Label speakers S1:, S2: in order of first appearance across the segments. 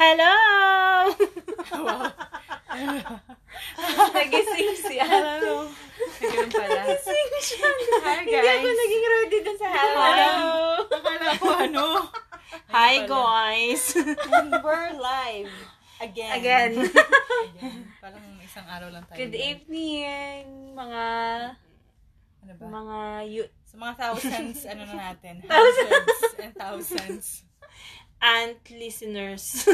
S1: Hello!
S2: Nagising si ate.
S1: Hello.
S2: Ganun pala.
S1: Sing siya.
S2: Hi,
S1: Hindi ako
S2: guys.
S1: naging ready dun sa hello.
S2: Hello. Akala ko ano.
S1: Hi, guys.
S3: We're live. Again.
S2: Again.
S3: Parang isang araw lang tayo.
S2: Good evening, mga
S3: Ano ba?
S2: mga you-
S3: Sa mga thousands, ano na natin? Hundreds and thousands.
S1: And listeners.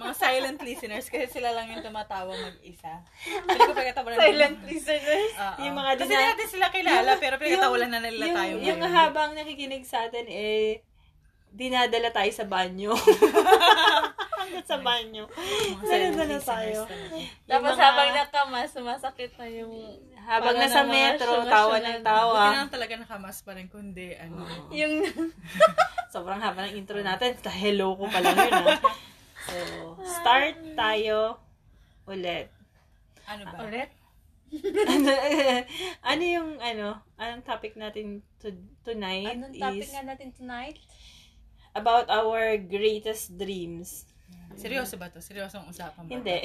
S3: Mga silent listeners kasi sila lang yung tumatawa mag-isa. Ko na
S2: silent listeners.
S3: Oo.
S1: Yung mga
S3: Kasi
S1: dina-
S3: natin sila kilala, pero pinagkatawalan na nila
S1: yung,
S3: tayo
S1: yung
S3: ngayon.
S1: habang nakikinig sa atin, eh, dinadala tayo sa banyo. Hanggang sa banyo.
S3: Listeners
S1: tayo.
S2: Tapos
S1: mga-
S2: habang nakamas, sumasakit na yung
S1: Habang
S2: Para
S1: nasa metro, tawa ng tawa.
S3: Buti na talaga nakamas pa rin, kundi ano.
S2: yung
S1: Sobrang haba ng intro natin. Hello ko pa lang yun, ha? So, start tayo ulit.
S3: Ano ba?
S2: ulit.
S1: ano, ano yung, ano, anong topic natin to, tonight
S2: Anong topic
S1: is
S2: nga natin tonight?
S1: about our greatest dreams.
S3: Seryoso ba to? Seryosong usapan ba?
S1: Hindi.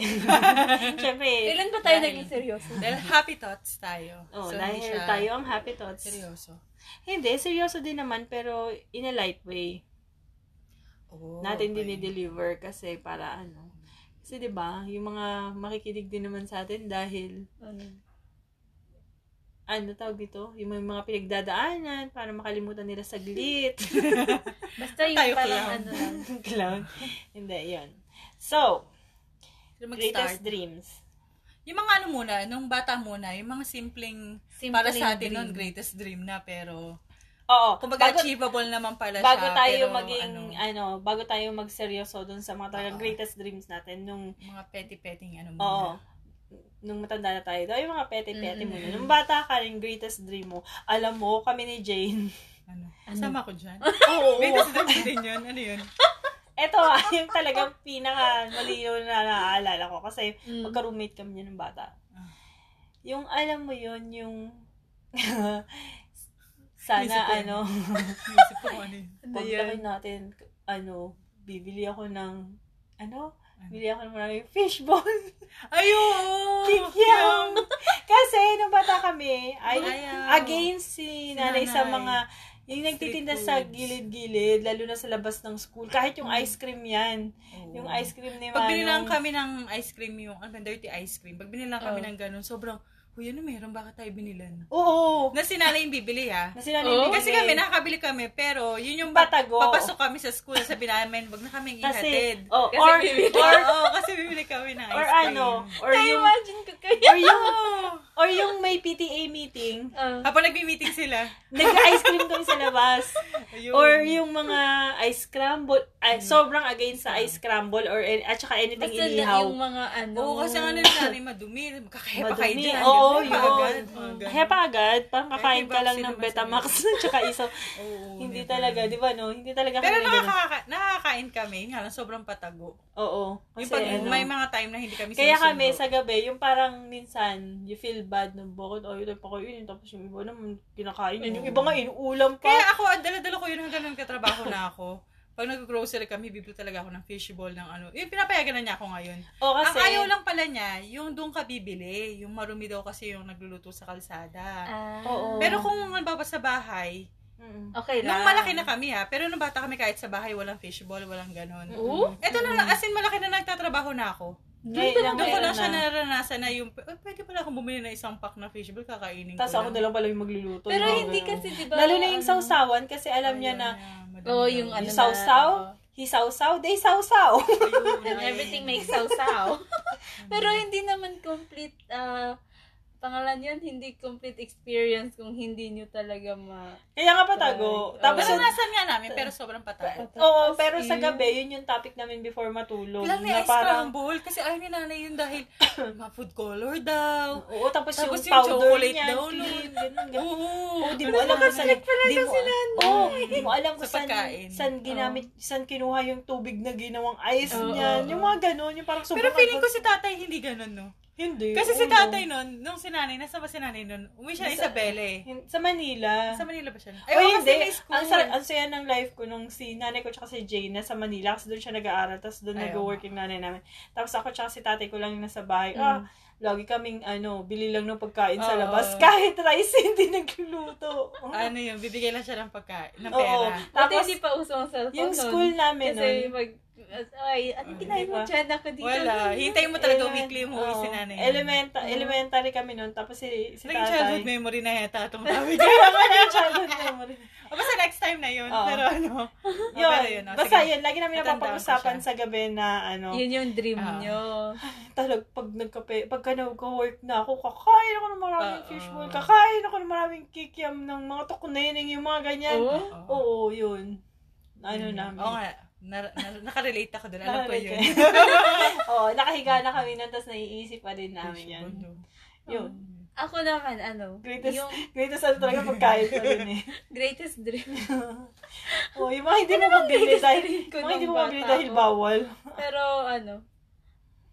S1: Siyempre,
S2: Ilan ba tayo naging seryoso?
S3: Dahil happy thoughts tayo.
S1: oh,
S3: So,
S1: dahil
S3: siya
S1: tayo ang happy thoughts.
S3: Seryoso.
S1: Hindi, seryoso din naman, pero in a light way.
S3: Oh,
S1: natin
S3: okay.
S1: dinideliver kasi para ano. Kasi 'di ba, yung mga makikinig din naman sa atin dahil
S2: Ano?
S1: Ano tawag dito, yung may mga pinagdadaanan para makalimutan nila saglit.
S2: Basta yung
S3: Tayo
S2: parang
S3: clown.
S2: ano lang.
S1: Clown. Hindi, yun. So,
S3: Sino
S1: greatest dreams.
S3: Yung mga ano muna, nung bata muna, yung mga simpleng,
S2: Simpleng
S3: para sa atin nun, greatest dream na, pero,
S1: Oo.
S3: kumbaga
S1: bago,
S3: achievable naman pala
S1: bago
S3: siya.
S1: tayo
S3: pero,
S1: maging,
S3: ano,
S1: ano, bago tayo magseryoso dun sa mga talagang greatest dreams natin, nung,
S3: mga petty-petting ano muna.
S1: oo, nung matanda na tayo, daw yung mga pete-pete
S2: Mm-mm.
S1: muna. Nung bata ka rin, greatest dream mo. Alam mo, kami ni Jane,
S3: Ano? Sama ko dyan.
S1: Oo.
S3: greatest dream ko din yun. Ano yun?
S1: Ito ah, yung talagang pinaka malinaw na naaalala ko. Kasi
S2: Mm.
S1: magka-roommate kami niya ng bata.
S3: Ah.
S1: Yung alam mo yun, yung sana ano,
S3: Isip ko kung ano yun.
S1: paglaki natin, ano, bibili ako ng, ano, Bibili ako ng maraming fishball.
S3: Ayun!
S1: Kikyam! Kasi, nung bata kami, ay,
S3: Ayaw.
S1: against si nanay sa mga, yung nagtitinda
S3: Street
S1: sa
S3: foods.
S1: gilid-gilid, lalo na sa labas ng school. Kahit yung ice cream yan.
S3: Oo.
S1: Yung ice cream ni
S3: Pag binilang
S1: Manong.
S3: kami ng ice cream, yung ano, dirty ice cream, pag binilang kami
S2: Oh.
S3: ng ganun, sobrang, Uy, ano meron? Bakit tayo binilan?
S1: Oo.
S3: Na sinala yung bibili ha.
S1: Na sila
S2: Oh.
S3: Kasi kami, nakakabili kami, pero yun yung
S1: Batago.
S3: papasok kami sa school, sabi namin, wag na kaming
S1: Kasi,
S3: ihatid.
S1: oh,
S2: Kasi
S1: or,
S2: bibili.
S1: or,
S3: Oo, kasi bibili kami ng ice
S1: or
S3: cream.
S1: ano, or yung,
S2: imagine ko kayo.
S1: or yung, or yung may PTA meeting,
S2: Uh,
S3: Habang nagmi-meeting sila.
S1: nag-ice cream kami sa labas.
S3: Ayun.
S1: Or yung mga ice scramble, ay, sobrang against sa ice scramble or at saka anything
S2: basta na
S1: inihaw.
S2: yung mga ano.
S3: Oo, kasi ano nila, madumi. Magkakahepa kayo
S1: Madumi.
S3: dyan.
S1: Oo,
S3: Ganun,
S1: yun.
S3: agad.
S1: Hepa agad, parang kakain ka lang ng Betamax tsaka isaw.
S3: Oo,
S1: Hindi talaga, di ba no? Hindi talaga
S3: Pero
S1: kami
S3: nakaka- nakakain kami, nga lang sobrang patago.
S1: Oo.
S3: Yung
S1: Kasi
S3: pag
S1: ano,
S3: may mga time na hindi kami
S1: Kaya
S3: sinusundo.
S1: kami sa gabi, yung parang minsan, you feel bad ng bakit ayaw tayo pa kayo yun, tapos yung iba naman kinakain yun. Yung iba nga inuulam pa.
S3: Kaya ako, dala-dala ko yun hanggang nagkatrabaho na ako. Pag nag-grocery kami, bibili talaga ako ng fishball ng ano. Yung pinapayagan na niya ako ngayon.
S1: o kasi,
S3: Ang ayaw lang pala niya, yung doon ka bibili. Yung marumi daw kasi yung nagluluto sa kalsada.
S2: Ah.
S1: Oo.
S3: Pero kung halimbawa sa bahay,
S1: Mm.
S2: okay lang.
S3: nung malaki na kami ha, pero nung bata kami kahit sa bahay, walang fishball, walang ganon.
S2: Oo?
S3: Ito na, as in malaki na nagtatrabaho na ako.
S1: Ngayon lang,
S3: Doon ko lang siya
S1: na.
S3: naranasan na yung, "Ay, pwede pala akong bumili ng isang pack na fishball, kakainin
S1: Tapos
S3: ko
S1: ako na lang pala yung magluluto.
S2: Pero
S1: yung mga
S2: hindi
S1: ganun.
S2: kasi, di ba?
S1: Lalo na yung
S2: ano,
S1: sausawan kasi alam niya na
S2: Oo, yung ano
S1: yung
S2: na-
S1: sausaw,
S2: oo.
S1: he sausaw, they sausaw.
S2: And everything makes sausaw. Pero hindi naman complete, ah, pangalan yun, hindi complete experience kung hindi nyo talaga ma...
S1: Kaya nga patago.
S2: Ay,
S1: Tapos,
S2: oo.
S3: Naranasan nga namin, pero sobrang patago.
S1: oo, pero sa gabi, yun yung topic namin before matulog.
S3: Ilan may ice
S1: parang,
S3: scramble kasi ayaw ni nanay yun dahil mga food color daw.
S1: oo, tapos,
S3: Tapos
S1: yung,
S3: yung
S1: powder
S3: chocolate
S1: niya,
S3: daw,
S1: clean, ganun, ganun.
S3: Oo.
S1: Di mo alam kung saan, di mo, oh, di mo alam kung
S3: Sa
S1: saan, saan ginamit, saan kinuha yung tubig na ginawang ice niyan.
S2: oo,
S1: Yung mga ganun, yung parang
S3: Pero
S1: sobrang
S3: feeling ko si tatay hindi ganun, no?
S1: Hindi.
S3: Kasi si tatay nun, nung si nanay, nasa ba si nanay nun? Umuwi siya
S1: Sa-
S3: Isabela eh.
S1: Sa Manila.
S3: Sa Manila ba siya?
S1: Ay,
S3: oo,
S1: hindi. Ang, sa- ang saya ng life ko nung si nanay ko tsaka si Jane nasa Manila kasi doon siya nag-aaral tapos doon nag-work yung nanay namin. Tapos ako tsaka si tatay ko lang yung nasa bahay.
S2: Mm.
S1: Ah, lagi kaming ano, bili lang ng pagkain sa
S3: Oo.
S1: labas. Kahit rice hindi nagluluto.
S3: ano yun, bibigay lang siya ng pagkain, ng
S1: Oo.
S3: pera.
S2: Buti
S1: Tapos
S2: hindi pa uso ang cellphone
S1: yung school namin
S2: Kasi
S1: nun,
S2: mag, ay, ano kinain mo dyan? Ako dito.
S3: Wala. Hintayin mo talaga
S1: Element-
S3: weekly umuwi
S1: oo.
S3: si nanay.
S1: Elementa- elementary kami nun. Tapos si, si
S3: Naging
S1: tatay.
S3: childhood memory na yata itong tawag.
S1: Yung childhood memory.
S3: o basta next time na yun.
S1: Oo.
S3: Pero ano.
S1: Yun.
S3: pero yun, o,
S1: Basta
S3: sige.
S1: yun. Lagi namin napapag-usapan sa gabi na ano.
S2: Yun yung dream
S3: Ah.
S2: nyo.
S1: talag pag nagkape, pagka nag-work na ako, kakain ako ng maraming
S3: Oo.
S1: fishbowl, kakain ako ng maraming kikiam ng mga tukunening, yung mga ganyan.
S2: Oo.
S3: Oo.
S1: Oo, yun. Ano
S3: Yun.
S1: namin.
S3: Oo nga. Na, na, nakarelate ako doon. Alam ko yun.
S1: Oo, nakahiga na kami nun, tapos naiisip pa din namin yan. Yun.
S2: Ako naman, ano,
S1: Greatest,
S2: yung
S1: greatest ano talaga pagkain ko dun eh.
S2: greatest dream.
S1: Oo, yung mga hindi mo mabili dahil, mga hindi mo mabili dahil bawal.
S2: Pero, ano,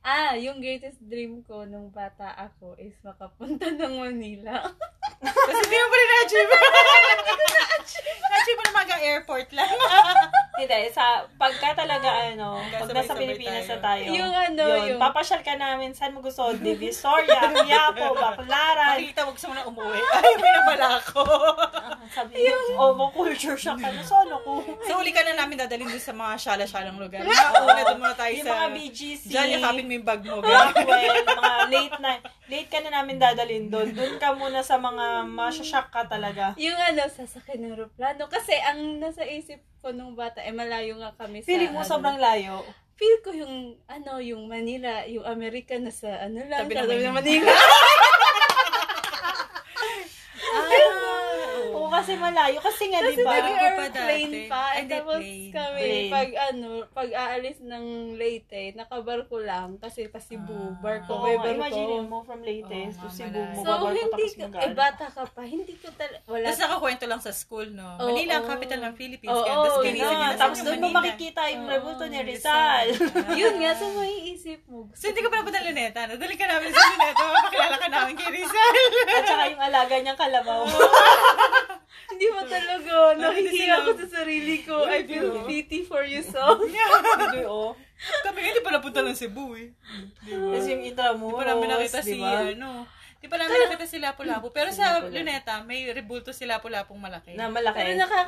S2: ah, yung greatest dream ko nung bata ako is makapunta ng Manila.
S3: Tapos hindi mo pa rin na-achieve. Na-achieve mo na mag-airport lang.
S1: Hindi, sa pagka talaga ano, pag nasa Pilipinas na
S3: tayo.
S2: Yung ano,
S1: yun,
S2: yung-
S1: papasyal ka namin, saan mo gusto? Divisoria, Quiapo, Baclaran.
S3: Makikita mo gusto mo na umuwi. Ay, may nabala ako.
S1: Sabi yung, oh, mo culture shock. Saan ako?
S3: so, uli ka na namin dadalhin doon sa mga syala-syalang lugar. Una doon muna tayo
S1: Yung
S3: sa...
S1: mga BGC.
S3: Diyan, yakapin mo yung bag mo.
S1: Rockwell, mga late na, late ka na namin dadalhin doon. Doon ka muna sa mga masyashock ka talaga.
S2: Yung ano, sasakyan ng aeroplano. Kasi ang nasa isip ko nung bata, eh malayo nga kami sa...
S1: Feeling mo
S2: ano,
S1: sobrang layo.
S2: Feel ko yung, ano, yung Manila, yung Amerika na sa, ano lang,
S3: Tabi
S2: tabi ng
S3: Manila.
S2: Manila.
S3: Ah,
S1: Oo, kasi malayo. Kasi nga, di
S2: Kasi
S1: ba?
S3: Nag-
S2: nag
S3: ko pa
S2: airplane
S3: dati.
S2: pa.
S3: Ay,
S2: tapos
S3: plane.
S2: kami,
S1: Plane.
S2: pag ano, pag aalis ng Leyte, nakabarko lang. Kasi pa Cebu,
S3: Ah.
S2: barko,
S1: Oo
S2: may barko.
S1: imagine mo from Leyte
S3: Oo
S1: to Cebu mo.
S2: So, hindi
S1: tapos
S2: ko,
S1: mag-aaral.
S2: eh, bata ka pa, hindi ko talaga, wala.
S3: Tapos nakakwento lang sa school, no?
S2: Oo,
S3: Manila ang
S2: oo.
S3: capital ng Philippines.
S2: Oo,
S3: kaya tapos nila sa
S1: tapos doon mo makikita yung
S2: Oo,
S1: rebulto ni
S3: Rizal.
S2: Yun nga, so may isip mo.
S3: So, hindi ka pa napunta ng Luneta. Nadali ka namin sa Luneta. Mapakilala ka namin kay Rizal.
S1: At saka yung alaga niyang kalabaw.
S2: Hindi mo talaga,
S3: sila.
S2: ako sa sarili ko. I feel pity for you, so.
S1: Hindi, oh.
S3: Kami nga, di pa napunta ng Cebu eh. Di ba?
S1: Tapos yung
S3: Di
S1: Intramuros,
S3: pa namin nakita si,
S1: di ba?
S3: ano, di pa namin nakita si Lapu-Lapu. Pero sa Luneta, may rebulto si Lapu-Lapung malaki.
S1: Na malaki.
S2: Pero
S1: sa
S2: kasi,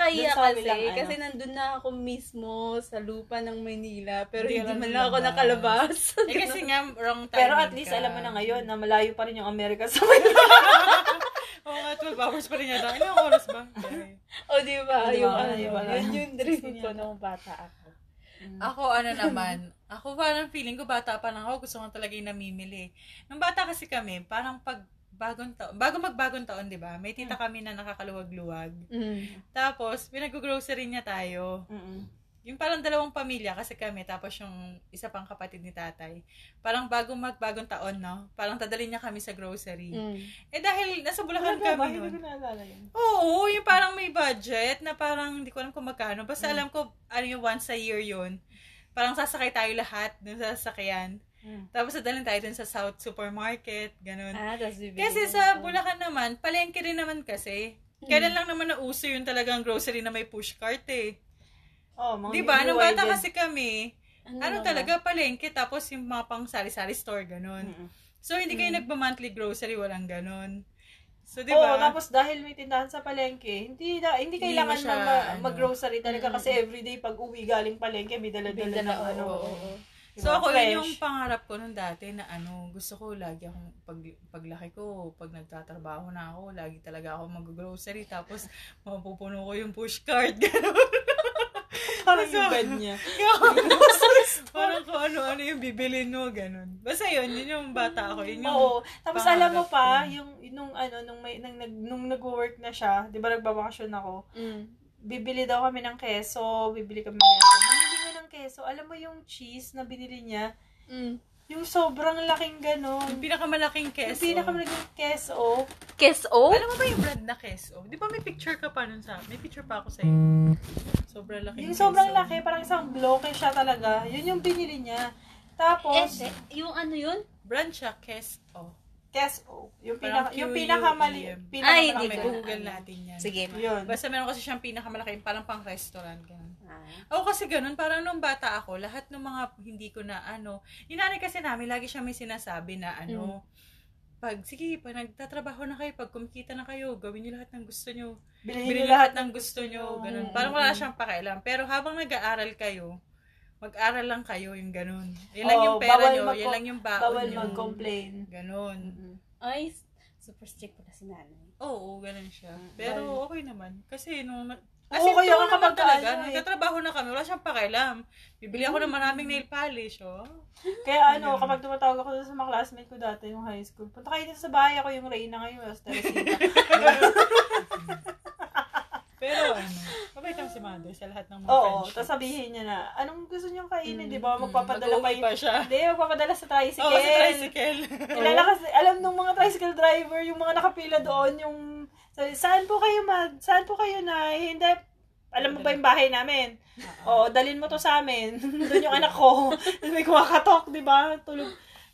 S1: kabilang, ano.
S2: kasi nandun na ako mismo sa lupa ng Maynila, pero
S3: Hindi
S2: hindi, man
S3: lang
S2: lang ako nakalabas.
S3: eh kasi nga, wrong timing
S1: Pero at least
S3: ka.
S1: alam mo na ngayon na malayo pa rin yung Amerika sa Manila.
S3: Oo nga, 12 hours pa rin yata. Ilang oras ba? Okay.
S2: o, di ba? Yung ano,
S1: Di ba?
S2: yun yung dream ko nung bata ako.
S3: Ako, ano naman, ako parang feeling ko, bata pa lang ako, gusto ko talaga yung namimili. Nung bata kasi kami, parang pag bagong taon, bago magbagong taon, di ba? May tita kami na nakakaluwag-luwag.
S2: Mm.
S3: Tapos, pinag-grocery niya tayo.
S1: Mm-mm.
S3: Yung parang dalawang pamilya kasi kami, tapos yung isa pang kapatid ni tatay. Parang bago magbagong taon, no? Parang tadalin niya kami sa grocery.
S2: Mm.
S3: Eh dahil nasa Bulacan
S1: Talaga ba?
S3: kami
S1: naalala yun.
S3: Oo, yung parang may budget na parang hindi ko alam kung magkano. Basta
S1: Mm.
S3: alam ko, ano yung once a year yun. Parang sasakay tayo lahat dun sa sasakyan.
S1: Mm.
S3: Tapos dadalhin tayo dun sa South Supermarket, ganun.
S2: Ah,
S3: Kasi sa
S2: ito.
S3: Bulacan naman, palengke rin naman kasi. Kailan lang naman nauso yung talagang grocery na may push cart eh.
S1: Oh, mga
S3: Di ba? Nung bata kasi kami, ano
S2: lang
S3: talaga, palengke, tapos yung mga pang sari-sari store, ganun.
S1: Mm-mm.
S3: So, hindi kayo nagpa-monthly grocery, walang ganun. So, di
S1: Oo,
S3: ba?
S1: tapos dahil may tindahan sa palengke, hindi na, hindi
S3: Hindi
S1: kailangan
S3: mo siya,
S1: na ma-
S3: ano.
S1: mag-grocery talaga
S2: Mm.
S1: kasi everyday pag uwi galing palengke, may dala-dala
S2: na,
S1: ano.
S2: oo, oo, oo.
S3: So,
S1: Diba?
S3: ako,
S1: Fresh.
S3: yun yung pangarap ko nung dati na ano, gusto ko lagi akong, pag, paglaki ko, pag nagtatrabaho na ako, lagi talaga ako mag-grocery, tapos mapupuno ko yung push cart, gano'n.
S1: Parang
S3: So,
S1: yung bed niya.
S3: Parang kung ano-ano yung bibilin mo, ganun. Basta yun, yun yung bata ako. Yun yung,
S1: Oo. Tapos alam mo pa,
S3: ko.
S1: yung nung ano nung may nang, nag, nung nag-work na siya, 'di ba nagbabakasyon ako.
S2: Mm.
S1: Bibili daw kami ng keso, bibili kami ng Bumili nga ng keso. Alam mo yung cheese na binili niya,
S2: Mm.
S1: Yung sobrang laking
S3: yung
S1: ganon.
S3: pinakamalaking
S1: Yung
S3: keso.
S1: pinakamalaking keso.
S2: Keso?
S3: Alam mo ba yung brand na keso? Di ba may picture ka pa nun sa... May picture pa ako sa'yo. Sobrang laki.
S1: Yung sobrang laki, parang isang bloke siya talaga. Yun yung binili niya. Tapos,
S2: Eh, yung ano yun?
S3: Brand siya, Kes. Oh.
S1: KESO. Yung, pinaka, yung
S3: QUEM.
S1: pinakamali.
S2: Ay,
S1: Pinakamalaki.
S2: hindi
S3: May
S2: ko.
S3: Google natin yan.
S2: Sige.
S1: Yun.
S3: Basta meron kasi siyang pinakamalaki, parang pang restaurant. Ganun.
S2: Ah.
S3: Ako kasi ganun, parang nung bata ako, lahat ng mga hindi ko na ano, yung nanay kasi namin, lagi siya may sinasabi na ano, pag, sige, pag nagtatrabaho na kayo, pag kumikita na kayo, gawin niyo lahat ng gusto niyo.
S1: Bilhin niyo
S3: lahat ng gusto niyo, ganun.
S2: Mm,
S3: Parang
S2: mm,
S3: wala
S2: mm.
S3: siyang pakialam. Pero habang nag-aaral kayo, mag-aral lang kayo, yung ganun. Yan lang
S1: Oo,
S3: yung pera
S1: bawal
S3: niyo,
S1: magko-
S3: yan lang yung baon
S1: Bawal
S3: niyo.
S1: mag-complain.
S3: Ganun.
S2: Ay, super strict pala si nanay.
S3: Oo, ganun siya.
S2: Mm,
S3: Pero okay naman. Kasi nung...
S1: Oo,
S3: As in,
S1: kaya
S3: true
S1: nga
S3: naman
S1: kapag
S3: talaga.
S1: ano eh.
S3: Nagtatrabaho na kami, wala siyang pakialam. Bibili ako ng maraming nail polish, oh.
S1: Kaya ano, kapag tumatawag ako sa mga classmate ko dati, yung high school, punta kayo dito sa bahay ako yung Reyna ngayon, Los Teresita.
S3: Pero ano, mabait naman si mother sa lahat ng mga
S1: Oo,
S3: friendship.
S1: tapos sabihin niya na, anong gusto niyong kainin, di
S3: Mm,
S1: ba? Magpapadala pa
S3: Mag-uwi pa siya.
S1: Hindi, magpapadala sa tricycle.
S3: Oo, sa tricycle.
S1: Kilala kasi, alam nung mga tricycle driver, yung mga nakapila doon, yung, sabi, saan po kayo mag, saan po kayo na, hindi, alam mo ba yung bahay namin? Oo, dalin mo to sa amin. doon yung anak ko. May kumakatok, di ba? Tulog.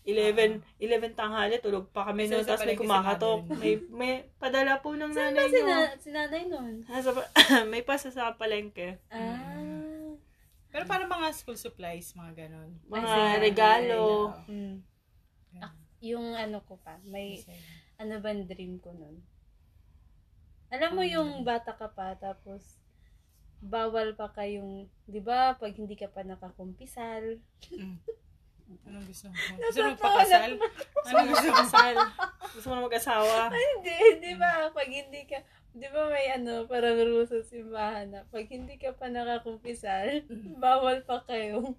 S1: 11, 11 tanghali, tulog pa kami noon, tapos may kumakatok. May, may padala po ng
S2: Saan ba
S1: nanay
S2: si,
S1: nyo.
S2: na- si nanay nun?
S1: Nasa, may pasa sa palengke.
S2: Ah.
S3: Pero parang mga school supplies, mga ganon.
S1: Mga
S2: Ay,
S1: regalo.
S3: Ay,
S1: Mm.
S2: Ah, yung ano ko pa, may ano ba dream ko nun? Alam mo yung bata ka pa, tapos bawal pa kayong, di ba, pag hindi ka pa nakakumpisal.
S3: Anong gusto mo? Gusto mo magpakasal? Anong gusto mo?
S1: Kasal. Gusto mo na mag-asawa.
S2: hindi, di ba, pag hindi ka, di ba may ano, parang rules sa simbahan na, pag hindi ka pa nakakumpisal, bawal pa kayong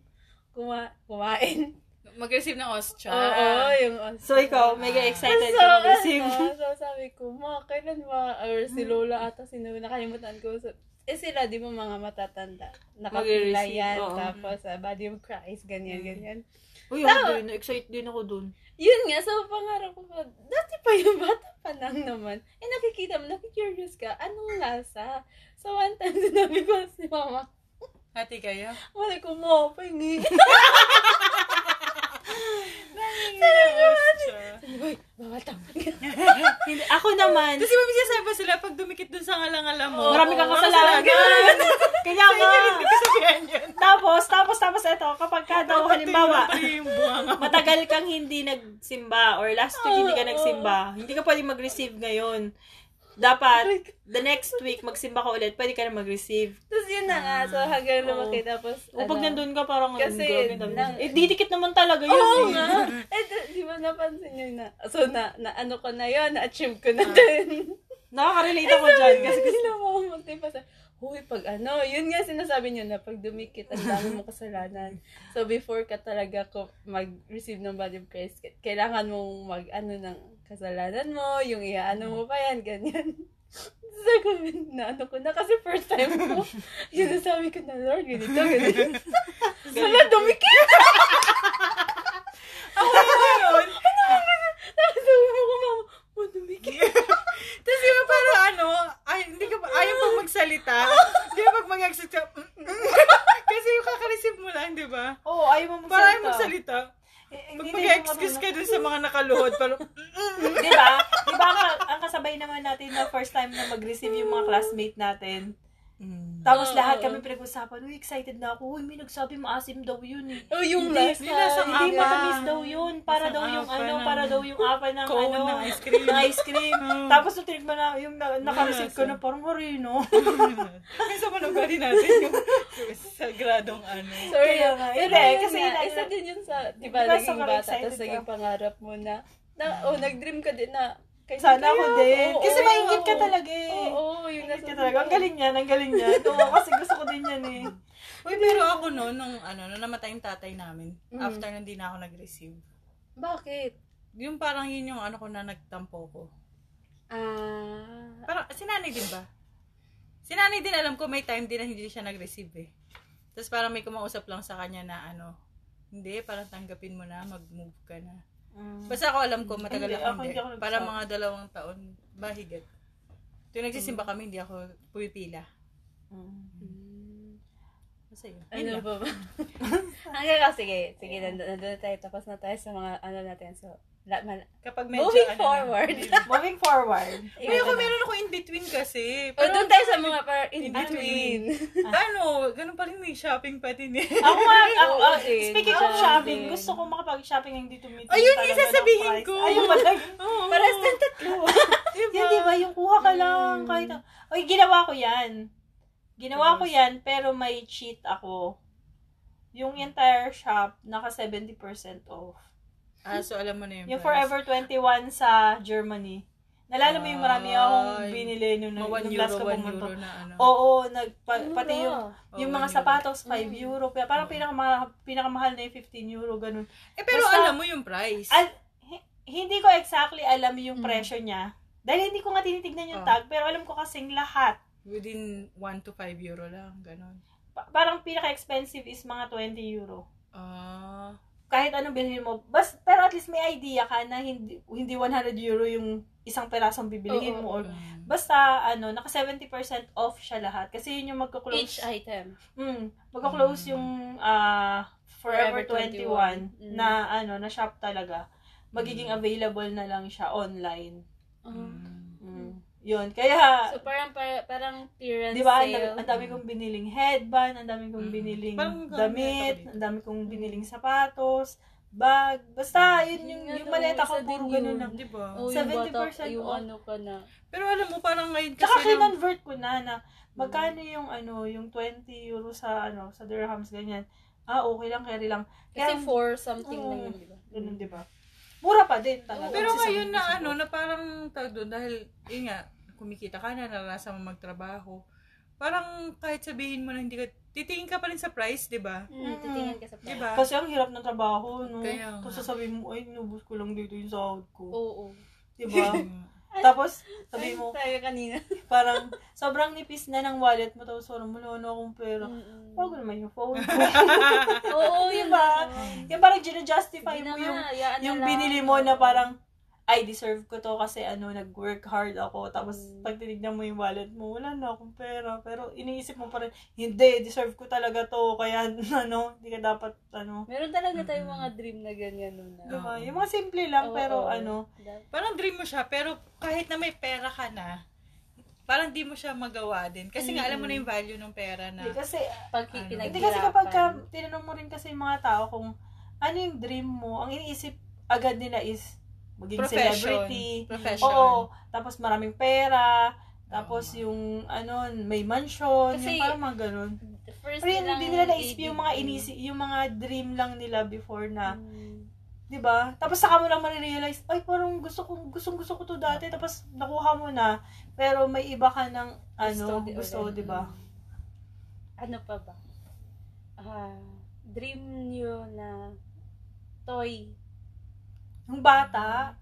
S2: kuma kumain.
S3: Mag-receive ng ostya.
S2: Oo, yung os-
S1: So, ikaw, mega excited
S2: so,
S1: ka mag-receive.
S2: ano, so sabi ko, ma, kailan ba, or si Lola ata, sino, nakalimutan ko. So, eh sila, di ba mga matatanda? Nakapila yan,
S1: oo.
S2: tapos uh, body of Christ, ganyan, ganyan.
S1: Uy, ako din. Na-excite din ako dun.
S2: Yun nga, so pangarap ko pa, dati pa yung bata pa lang naman. Eh nakikita mo, nakikurious ka, anong lasa? So one time, sinabi ko si mama,
S3: Hati kayo?
S2: wala ko mo, pahingi.
S3: Ostya.
S2: Uy, bawal tama.
S1: Hindi, ako naman,
S3: Kasi mami sinasabi pa sila pag dumikit dun sa ngalang-alam mo.
S1: marami kang kasalanan. Kaya
S3: yun.
S1: Tapos, tapos, tapos ito, kapag ka daw, halimbawa, matagal kang hindi nagsimba or last week hindi ka nagsimba, hindi ka pwedeng mag-receive ngayon. Dapat, the next week, magsimba ka ulit, pwede ka na mag-receive.
S2: Tapos yun na nga, so hanggang lumaki, tapos,
S1: O pag
S2: ano,
S1: nandun ka, parang,
S2: Kasi,
S1: dami-
S2: nang-
S1: eh, didikit naman talaga yun.
S2: Oo
S1: eh.
S2: nga. Eh, di- di ba napansin nyo na, so na, na ano ko na yun, na-achieve ko na din.
S1: Nakaka-relate ako dyan. Kasi,
S2: Kasi namamatay pa sa, huy, pag ano, yun nga sinasabi nyo na pag dumikit, ang dami mo kasalanan. So, before ka talaga ko mag-receive ng body of Christ, kailangan mong mag, ano, ng kasalanan mo, yung iaano mo pa yan, ganyan. Sa comment na ano ko na, kasi first time ko, yun ang sabi ko na, Lord, ganito, ganito. Sala, dumikit!
S3: Ako yun.
S2: Tapos sabi ko, mama, mo dumikit.
S3: Tapos ba parang ano, ay, hindi ka, ayaw pag magsalita. Di ba pag mag-exit ka, kasi yung kakareceive mo lang, di ba?
S1: Oo, oh, ayaw mo magsalita.
S3: Para ayaw magsalita.
S1: Eh,
S3: mag-excuse
S1: din
S3: ka dun sa mga nakaluhod, parang,
S1: marunong. Di ba? Di ba ang, ang kasabay naman natin na first time na mag-receive yung mga classmate natin. Tapos
S2: Oo,
S1: lahat
S2: oo.
S1: kami pinag-usapan, uy, excited na ako. Uy, may nagsabi maasim daw yun eh.
S2: Oh, yung
S1: Hindi,
S2: last
S3: lasang
S2: time.
S1: Hindi
S3: apa.
S1: matamis daw yun. Para daw yung ano,
S3: ng
S1: para daw yung apa ng
S3: cone
S1: ano.
S3: ng ice cream.
S1: ng ice cream. Tapos nung tinigman na, yung na, naka-receive ko na parang harino.
S3: Kasi sa manugali natin yung sagradong ano.
S2: Sorry.
S1: Kaya nga, hindi,
S2: yun
S1: kasi lalo-
S2: isa din yun sa, di ba,
S1: ba,
S2: naging bata, tapos naging pangarap mo na, na oh, nag-dream ka din na, kay
S1: Sana ako din.
S2: Oo,
S1: Kasi
S2: oo,
S1: maingit ka
S2: oo.
S1: talaga eh.
S2: Oo, oo,
S1: Maingit
S2: nasa
S1: ka talaga. Ang galing niya, ang galing niya. Oo, kasi gusto ko din yan eh.
S3: Uy, pero ako no, nung ano, nung namatay yung tatay namin,
S2: Mm.
S3: after nung di na ako nag-receive,
S2: Bakit?
S3: yung parang yun yung ano ko na nagtampo ko.
S2: Ah,
S3: Parang, si nanay din ba? Si nanay din alam ko may time din na hindi siya nag-receive eh. Tapos parang may kumausap lang sa kanya na ano, hindi, parang tanggapin mo na, mag-move ka na. Basta ako alam ko, matagal
S1: Hindi,
S3: ako
S1: ako
S3: hindi.
S1: ako
S3: Parang mga dalawang taon, bahigit. Tuwing nagsisimba kami, hindi ako pumipila.
S2: mm.
S3: Sa'yo.
S2: Ano ba ba? Hanggang sige, sige, nandun na tayo. Tapos na tayo sa mga ano natin. So, la, mal,
S3: Kapag medyo,
S2: moving
S3: ano na,
S2: forward.
S1: Moving forward.
S3: Uy, ako meron ako in between kasi.
S2: O, doon tayo sa mga par in
S3: In
S2: between.
S3: ano, ganun pa rin may shopping pa din eh.
S1: Ako nga, ako,
S2: Oo,
S1: ah,
S2: din.
S1: speaking of shopping, gusto ko makapag-shopping ng dito meet.
S3: Ayun, yung sasabihin ko.
S1: Ayun ba lang?
S3: Oo.
S2: Paras ng tatlo.
S3: diba?
S1: Yan, di ba? Yung kuha ka lang.
S2: Mm.
S1: Kahit, okay, ginawa ko yan. Ginawa ko yan, pero may cheat ako. Yung entire shop, naka 70% off.
S3: Ah, so alam mo na yung
S1: Yung
S3: price.
S1: Forever 21 sa Germany. Nalala mo yung marami akong
S3: Ay,
S1: binili nung,
S3: Mga
S1: nung
S3: 1
S1: last
S3: euro,
S1: ko
S3: 1
S1: pumunta.
S3: euro na ano.
S1: Oo, nagpa,
S2: Ano
S1: pati yung, yung
S3: Oh,
S1: mga
S3: one
S1: sapatos, 5
S2: Mm.
S1: euro. Kaya parang pinakamahal, pinakamahal na yung 15 euro, ganun.
S3: Eh, pero
S1: Basta-
S3: alam mo yung price.
S1: Al- hi- hindi ko exactly alam yung
S3: Mm.
S1: presyo niya. Dahil hindi ko nga tinitignan yung
S3: Oh.
S1: tag, pero alam ko kasing lahat.
S3: Within 1 to 5 euro lang, ganun.
S1: Pa- parang pinaka-expensive is mga 20 euro.
S3: Ah.
S1: Kahit anong bilhin mo. Bas, pero at least may idea ka na hindi hindi 100 euro yung isang perasong bibilihin
S2: Oo,
S1: mo. Or,
S3: mm.
S1: basta, ano, naka 70% off siya lahat. Kasi yun yung magka-close.
S2: Each item.
S1: Mm, magka-close
S3: Mm.
S1: yung ah, Forever,
S2: Forever
S1: 21,
S2: 21. Mm.
S1: na ano, na shop talaga. Magiging
S3: Mm.
S1: available na lang siya online.
S2: Uh-huh.
S3: Mm.
S1: Mm. Yun. Kaya,
S2: So, parang, parang, parang clearance
S1: di ba, ang dami,
S2: sale.
S1: ang dami kong biniling headband, ang dami kong
S3: Mm.
S1: biniling
S3: ganun
S1: damit, ang dami kong biniling sapatos, bag, basta, yun yung,
S2: Yun
S1: yung
S2: nga
S1: maleta ko, puro ganun lang.
S3: Di ba?
S2: Oh, yung
S1: 70%
S2: bata, yung ano ka na.
S3: Pero alam mo, parang ngayon kasi
S1: Tsaka kinonvert ko na na magkano yung ano, yung 20 euro sa ano, sa dirhams ganyan. Ah, okay lang, carry lang.
S2: Kasi
S1: Kaya,
S2: for something
S1: Oo.
S2: na yun, di ba?
S1: ganun, di ba? Mura pa din talaga.
S3: pero ngayon na ano, na parang tawag doon, dahil, yun nga, kumikita ka na, naranasan mo magtrabaho, parang kahit sabihin mo na hindi ka, titingin ka pa rin sa price, di ba?
S2: Mm, titingin ka sa
S3: Di
S2: price.
S3: ba?
S1: Kasi ang hirap ng trabaho, no?
S3: Kaya.
S1: Tapos sasabihin mo, ay, nubos ko lang dito yung sahod ko.
S2: Oo.
S1: Di ba? Tapos, sabi mo,
S2: Tayo kanina.
S1: parang, sobrang nipis na ng wallet mo, tapos parang, wala na akong pera.
S2: Mm-mm.
S1: Huwag naman yung phone ko.
S2: Oo,
S1: Di
S2: yun
S1: ba? yung parang gina-justify mo yung, yung binili mo na parang, I deserve ko to kasi ano, nag-work hard ako. Tapos,
S2: Mm.
S1: pag tinignan mo yung wallet mo, wala na akong pera. Pero, iniisip mo pa rin, hindi, deserve ko talaga to. Kaya, ano, hindi ka dapat, ano,
S2: Meron talaga tayong mga dream na ganyan nun. Na.
S1: ba?
S3: Oo.
S1: Yung mga simple lang,
S2: Oo,
S1: pero
S2: oo.
S1: ano,
S3: parang dream mo siya, pero kahit na may pera ka na, parang di mo siya magawa din. Kasi nga, alam mo na yung value ng pera na,
S1: hindi kasi,
S2: Pag
S3: Ano?
S1: hindi kasi kapag ka, tinanong mo rin kasi yung mga tao kung, ano yung dream mo, ang iniisip agad nila is, maging
S3: profession.
S1: celebrity.
S3: Profession.
S1: Oo. Tapos maraming pera. Tapos yung, ano, may mansion.
S2: Kasi-
S1: yung parang mga ganun.
S2: First
S1: Pero hindi nila naisip yung mga inisi, yung mga dream lang nila before na,
S2: Mm.
S1: 'di ba? Tapos saka mo lang marirealize, ay parang gusto ko gustong gusto ko to dati tapos nakuha mo na, pero may iba ka ng ano, gusto,
S2: ulit.
S1: 'di ba?
S2: Ano pa ba? Ah, dream nyo na toy.
S1: Nung bata,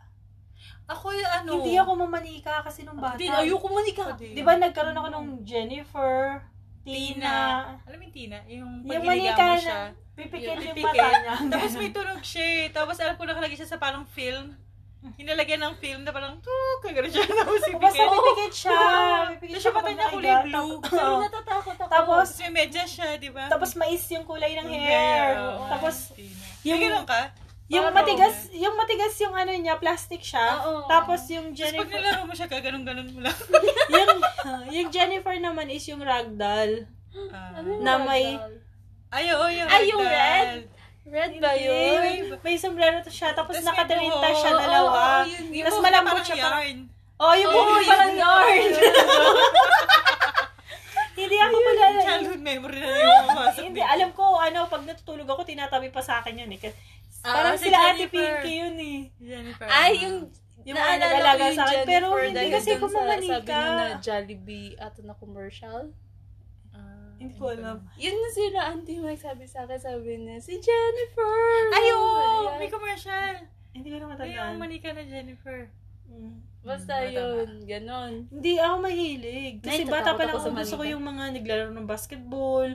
S3: Ako yung ano,
S1: hindi ako mamanika kasi nung bata.
S2: Hindi, ayoko manika.
S3: Din.
S1: 'Di ba nagkaroon ako nung Jennifer,
S3: Tina.
S1: Tina,
S3: Alam mo yung Tina? Yung
S1: yung
S3: pag
S1: manika
S3: mo
S1: na,
S3: siya.
S1: pipikit
S3: Yung
S1: yung mata niya.
S3: Tapos may tunog siya eh. Tapos alam ko nakalagay siya sa parang film. Hinalagyan ng film na parang, tuk, kagano siya. Tapos
S1: Basta
S3: ipikit.
S1: pipikit siya. Pipikit siya kapag
S3: niya kulay blue.
S1: Tapos-
S2: Pero natatakot ako.
S1: Tapos,
S3: Tapos may medyas siya, di ba?
S1: tapos mais yung kulay ng hair. Tapos, yung-
S3: ganun ka?
S1: Yung
S2: Parang-
S1: matigas, yung matigas yung ano niya, plastic siya.
S2: Oo.
S1: Tapos yung
S3: Tapos pag
S1: Jennifer,
S3: nilaro mo siya, gaganong-ganon mo lang.
S1: yung, yung Jennifer naman is yung ragdoll.
S2: Yung
S1: Na may-?
S3: Ay, oo, yung
S2: Ay, yung red? Red ba yun?
S1: May sombrero to siya, tapos
S3: buhok.
S1: siya dalawa.
S2: oo, yun, yun.
S1: Tapos malambot siya
S3: yarn.
S1: oh, yung buhok
S2: yun.
S1: parang yarn. Hindi ako pala.
S3: Childhood memory na yung pumasok
S1: Hindi, alam ko, ano, pag natutulog ako, tinatabi pa sa akin yun eh.
S3: Ah,
S1: Parang
S3: si
S1: sila Ate
S3: Jennifer.
S1: Pinky yun eh.
S3: Jennifer.
S2: Ay, yung
S1: Yung mga
S2: naalala
S1: nag-alaga
S2: ko yung
S1: sa akin. Pero hindi kasi ko
S2: sa-. Sabi nyo na Jollibee ato na commercial.
S3: Ah,
S1: Hindi ko alam.
S2: Yun na sila, auntie Mike sabi sa akin, sabi niya, si Jennifer!
S3: Ay, oo,
S2: Ayan.
S3: may commercial.
S1: Hindi ko na
S3: Ay,
S1: matandaan.
S3: yung manika na Jennifer.
S1: Mm.
S2: Basta
S3: Bata
S2: yun, ganon.
S1: Hindi ako mahilig. Kasi
S2: Nay,
S1: bata pa lang
S2: ako
S1: Gusto ko yung mga naglalaro ng basketball,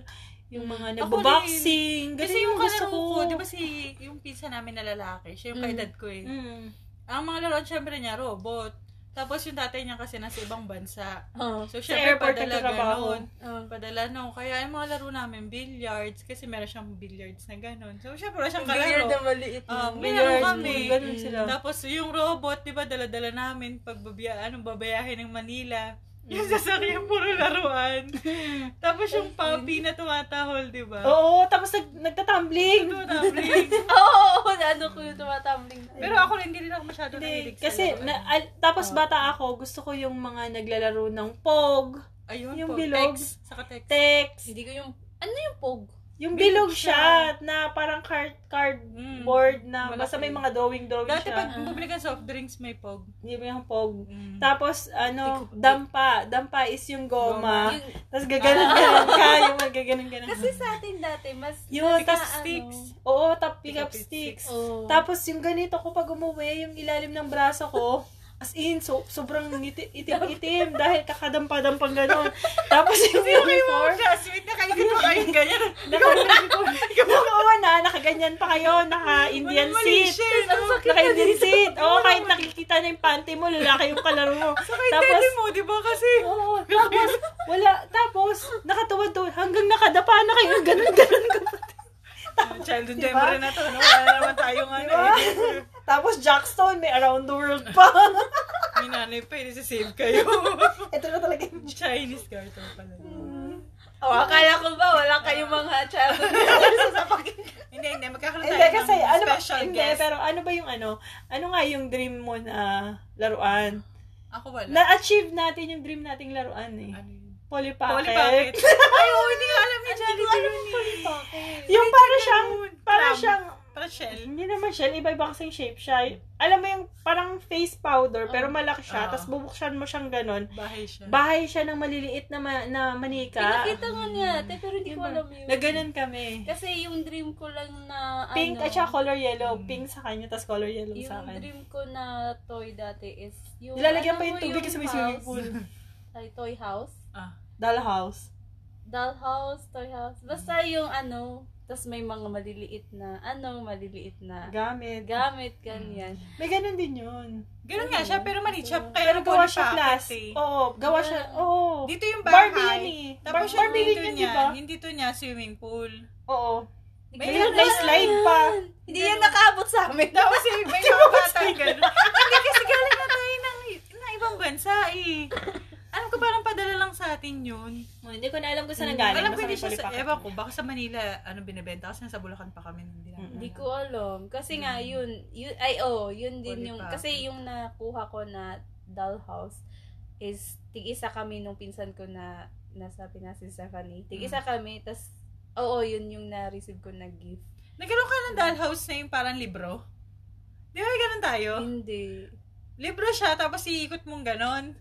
S1: yung mga
S3: Ako
S1: nagbo-boxing.
S3: Kasi yung
S1: gusto
S3: kalaro
S1: ko.
S3: ko, di ba si, yung pinsa namin na lalaki, siya yung
S1: Mm.
S3: kaedad ko eh.
S1: Mm.
S3: Ang mga laruan syempre niya, robot. Tapos yung tatay niya kasi nasa ibang bansa.
S2: Oh.
S3: So, syempre, padala ganun.
S2: Oh.
S3: Padala no. Kaya yung mga laro namin, billiards. Kasi meron siyang billiards na ganun. So, syempre, wala siyang
S2: Billiard na
S3: kalaro.
S2: maliit.
S3: Ah, laro
S1: Billiards,
S3: kami.
S1: ganun sila.
S3: Tapos, yung robot, di ba, dala-dala namin pag babaya, ano, babayahin ng Manila. Yung sasakyan, puro laruan. Tapos yung puppy na tumatahol, di ba?
S1: Oo, tapos nag, nagtatumbling.
S3: Tumatambling.
S2: Oo, oh, ano ko yung tumatumbling.
S3: Pero ako rin, hindi rin ako masyado
S1: Hindi,
S3: nahilig sa
S1: kasi, na, al- tapos bata ako, gusto ko yung mga naglalaro ng POG,
S3: Ayun
S1: yung
S3: po,
S1: bilog.
S3: text, saka text.
S1: text.
S2: Hindi ko yung, ano yung pog?
S1: Yung
S3: Bilog
S1: bilog
S3: siya.
S1: siya, na parang card,
S3: Mm.
S1: cardboard na
S3: Malaki.
S1: basta may mga drawing-drawing
S3: Dati
S1: siya.
S3: pag bumili ka soft drinks, may pog.
S1: Hindi mo yung POG.
S3: Mm.
S1: Tapos, ano, dampa. Dampa is yung goma.
S2: Yung-
S1: Tapos gaganon-ganon ka, yung magaganon-ganon.
S2: Kasi sa atin dati, mas,
S1: Yun,
S2: mas
S1: tas
S2: na,
S3: sticks.
S1: Oo, tap pick
S3: Pick
S1: up
S3: up
S1: sticks.
S2: Oh.
S1: Tapos yung ganito ko pag umuwi, yung ilalim ng braso ko, as in, so, sobrang itim-itim dahil kakadampa-dampang ganon. Tapos yung
S3: Sino kayo
S1: uniform,
S3: classmate na kayo pa kayong ganyan?
S1: Oo na, nakaganyan pa kayo, naka-Indian seat.
S3: No?
S1: Naka-Indian seat. Oo, kahit nakikita na yung panty mo, lalaki yung kalaro mo.
S3: Saka yung
S1: Tapos,
S3: teddy mo, di ba kasi?
S1: Oo, tapos, wala, tapos, nakatuwad-tuwad, hanggang nakadapa na kayo, ganun-ganun ka pa.
S3: Childhood
S1: Diba?
S3: memory na to, no? Wala na naman tayong ano
S1: Diba?
S3: Eh.
S1: Tapos, Jackstone, may around the world pa.
S3: May nanay pa, eh, save kayo.
S1: Ito na talaga yung
S3: Chinese cartoon pala.
S2: Oh, akala ko ba, wala kayong mga childhood
S3: Hindi, hindi. Magkakaroon
S1: Hindi,
S3: tayo
S1: kasi,
S3: ng
S1: ano ba,
S3: special
S1: hindi,
S3: guest.
S1: pero ano ba yung ano, ano nga yung dream mo na laruan?
S3: Ako wala.
S1: Na-achieve natin yung dream nating laruan eh.
S3: Ano yun?
S1: Polly Pocket.
S3: Ay, oo, hindi ko alam ni Johnny yun eh.
S1: yung para siyang, para siyang,
S3: Para shell.
S1: hindi naman shell, iba-iba kasing shape siya. Alam mo yung parang face powder, pero malaki siya,
S3: Oo.
S1: tapos bubuksan mo siyang ganon.
S3: Bahay siya.
S1: Bahay siya ng maliliit na, ma- na manika.
S2: Pinakita nga niya, ate, pero hindi ko
S1: Diba?
S2: alam yun.
S1: Na ganon kami.
S2: Kasi yung dream ko lang na,
S1: Pink
S2: ano,
S1: at saka color yellow. Pink sa kanya, tapos color yellow
S2: yung
S1: sa akin.
S2: dream ko na toy dati is yung,
S1: Nilalagyan
S2: ano
S1: pa yung tubig sa may swimming
S2: house,
S1: pool.
S2: Ay, toy house.
S3: Ah.
S1: Dollhouse.
S2: Dollhouse, toy house. Basta yung ano, tas may mga maliliit na, ano, maliliit na
S1: Gamit.
S2: gamit, ganyan.
S1: May ganun din yun.
S3: Ganun nga siya, pero maliit siya. Kaya
S1: Pero gawa siya
S3: eh.
S1: Oo, gawa siya. Oo.
S3: Dito yung bahay.
S1: Barbie yan eh.
S3: Tapos
S1: Bar-
S3: yung
S1: Barbie
S3: dito
S1: yun,
S3: niya,
S1: di ba?
S3: yung dito niya, swimming pool.
S1: Oo.
S3: May
S1: May,
S3: ganun
S1: may
S3: na-
S1: slide pa.
S2: Hindi yan nakaabot sa amin.
S3: Tapos may mga batang ganun. Hindi kasi galing na tayo ng, ng ibang bansa eh. Alam ko parang padala lang sa atin yun.
S1: Oh, hindi ko na alam kung saan nanggaling.
S3: Alam ko hindi siya sa, ewan ko, baka sa Manila, ano, binibenta. Kasi nasa Bulacan pa kami. Hindi namin
S2: Hindi ko alam. Kasi nga, yun, yun ay, oh, yun din
S3: Polly
S2: yung, kasi yung nakuha ko na dollhouse is, tig-isa kami nung pinsan ko na, nasabi na si Stephanie. Tig-isa kami, tas, oo, yun yung na-receive ko na gift.
S3: Nagkaroon ka ng dollhouse na yung parang libro? Di ba ganun tayo?
S2: Hindi.
S3: Libro siya, tapos iikot mong ganon.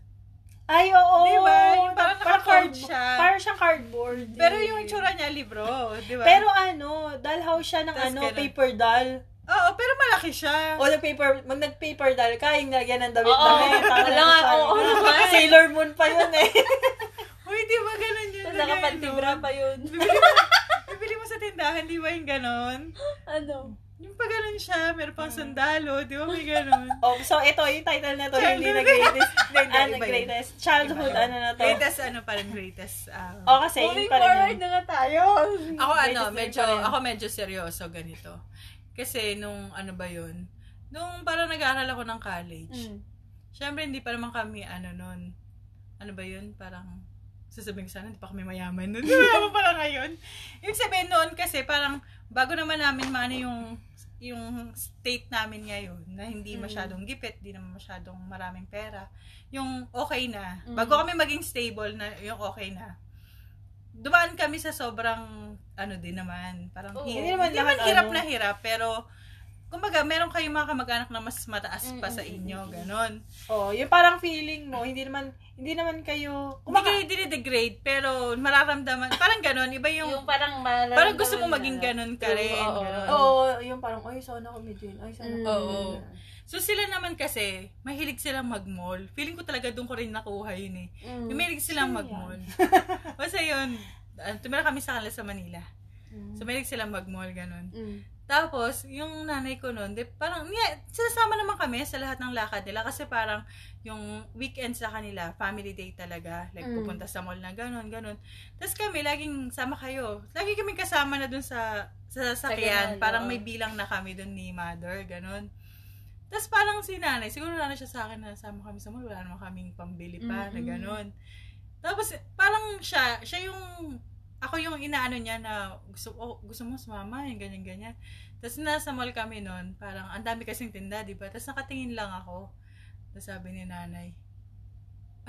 S1: Ay, oo.
S3: Di ba? Yung parang
S1: parang
S3: naka-fold
S1: card,
S3: siya.
S1: Parang siyang cardboard.
S3: Pero yung itsura niya, libro. Di ba?
S1: Pero ano, dollhouse siya ng
S3: Tas
S1: ano,
S3: ganun.
S1: paper doll.
S3: Oo, pero malaki siya.
S1: O nag-paper, mag nag-paper doll ka, yung lagyan ng damit-damit.
S2: Oo. Wala nga, oo naman.
S1: Sailor Moon pa yun eh.
S3: Uy, di ba ganun yun? Lagay,
S2: nakapantibra pa yun.
S3: Bibili mo, bibili mo sa tindahan, di ba yung ganon?
S2: ano?
S3: Yung pa ganon siya, meron pang sundalo, di ba may ganon?
S1: oh, so ito, yung title na to, hindi na greatest. Ano, greatest. Childhood,
S3: Iba
S1: ano na to.
S3: Greatest, ano pa rin, greatest. ah,
S1: O, kasi yun
S2: Moving
S1: pa rin
S2: forward na nga tayo.
S3: Ako ano, medyo, ako medyo seryoso ganito. Kasi nung ano ba yun, nung parang nag-aaral ako ng college,
S2: Mm.
S3: syempre hindi pa naman kami ano nun, ano ba yun, parang sasabihin ko sana, hindi pa kami mayaman nun. Mayaman pa lang ngayon. Yung sabihin noon kasi parang bago naman namin maano yung yung state namin ngayon na hindi
S2: Mm.
S3: masyadong gipit, hindi naman masyadong maraming pera. Yung okay na.
S2: Mm.
S3: Bago kami maging stable na yung okay na. Dumaan kami sa sobrang ano din naman. Parang
S2: Oo.
S3: hi-
S1: Hindi naman
S3: hindi naman hirap
S1: ano.
S3: na hirap, pero kumbaga, meron kayong mga kamag-anak na mas mataas pa sa inyo, ganon.
S1: Oh, yung parang feeling mo, hindi naman, hindi naman kayo,
S3: Hindi kayo dinidegrade, pero mararamdaman, parang ganon, iba yung,
S2: Yung parang malaman
S3: parang gusto mo maging ganon ka
S2: Oo,
S3: rin.
S2: oo.
S3: ganon.
S1: Oo, yung parang, ay, sana kami din. Ay, sana
S2: Mm.
S3: Oo. So sila naman kasi, mahilig silang mag-mall. Feeling ko talaga doon ko rin nakuha yun eh.
S2: Mm.
S3: Yung mahilig silang mag-mall. Basta yun, ah, tumira kami sa kanila sa Manila.
S1: Mm.
S3: So mahilig silang mag-mall, ganon.
S2: Mm.
S3: Tapos, yung nanay ko noon, di, parang, yeah, sinasama naman kami sa lahat ng lakad nila kasi parang yung weekend sa kanila, family day talaga. Like,
S2: Mm.
S3: pupunta sa mall na gano'n, gano'n. Tapos kami, laging sama kayo. Lagi kami kasama na dun sa, sa sakyan.
S2: ganun,
S3: Parang may bilang na kami dun ni mother, gano'n. Tapos parang si nanay, siguro na siya sa akin na sama kami sa mall, wala naman kaming pambili pa, na
S2: Mm-mm.
S3: gano'n. Tapos, parang siya, siya yung, ako yung inaano niya na gusto, oh, gusto mo sumama, yung ganyan-ganyan. Tapos nasa mall kami noon, parang ang dami kasing tinda, di ba? Tapos nakatingin lang ako. Tapos sabi ni nanay,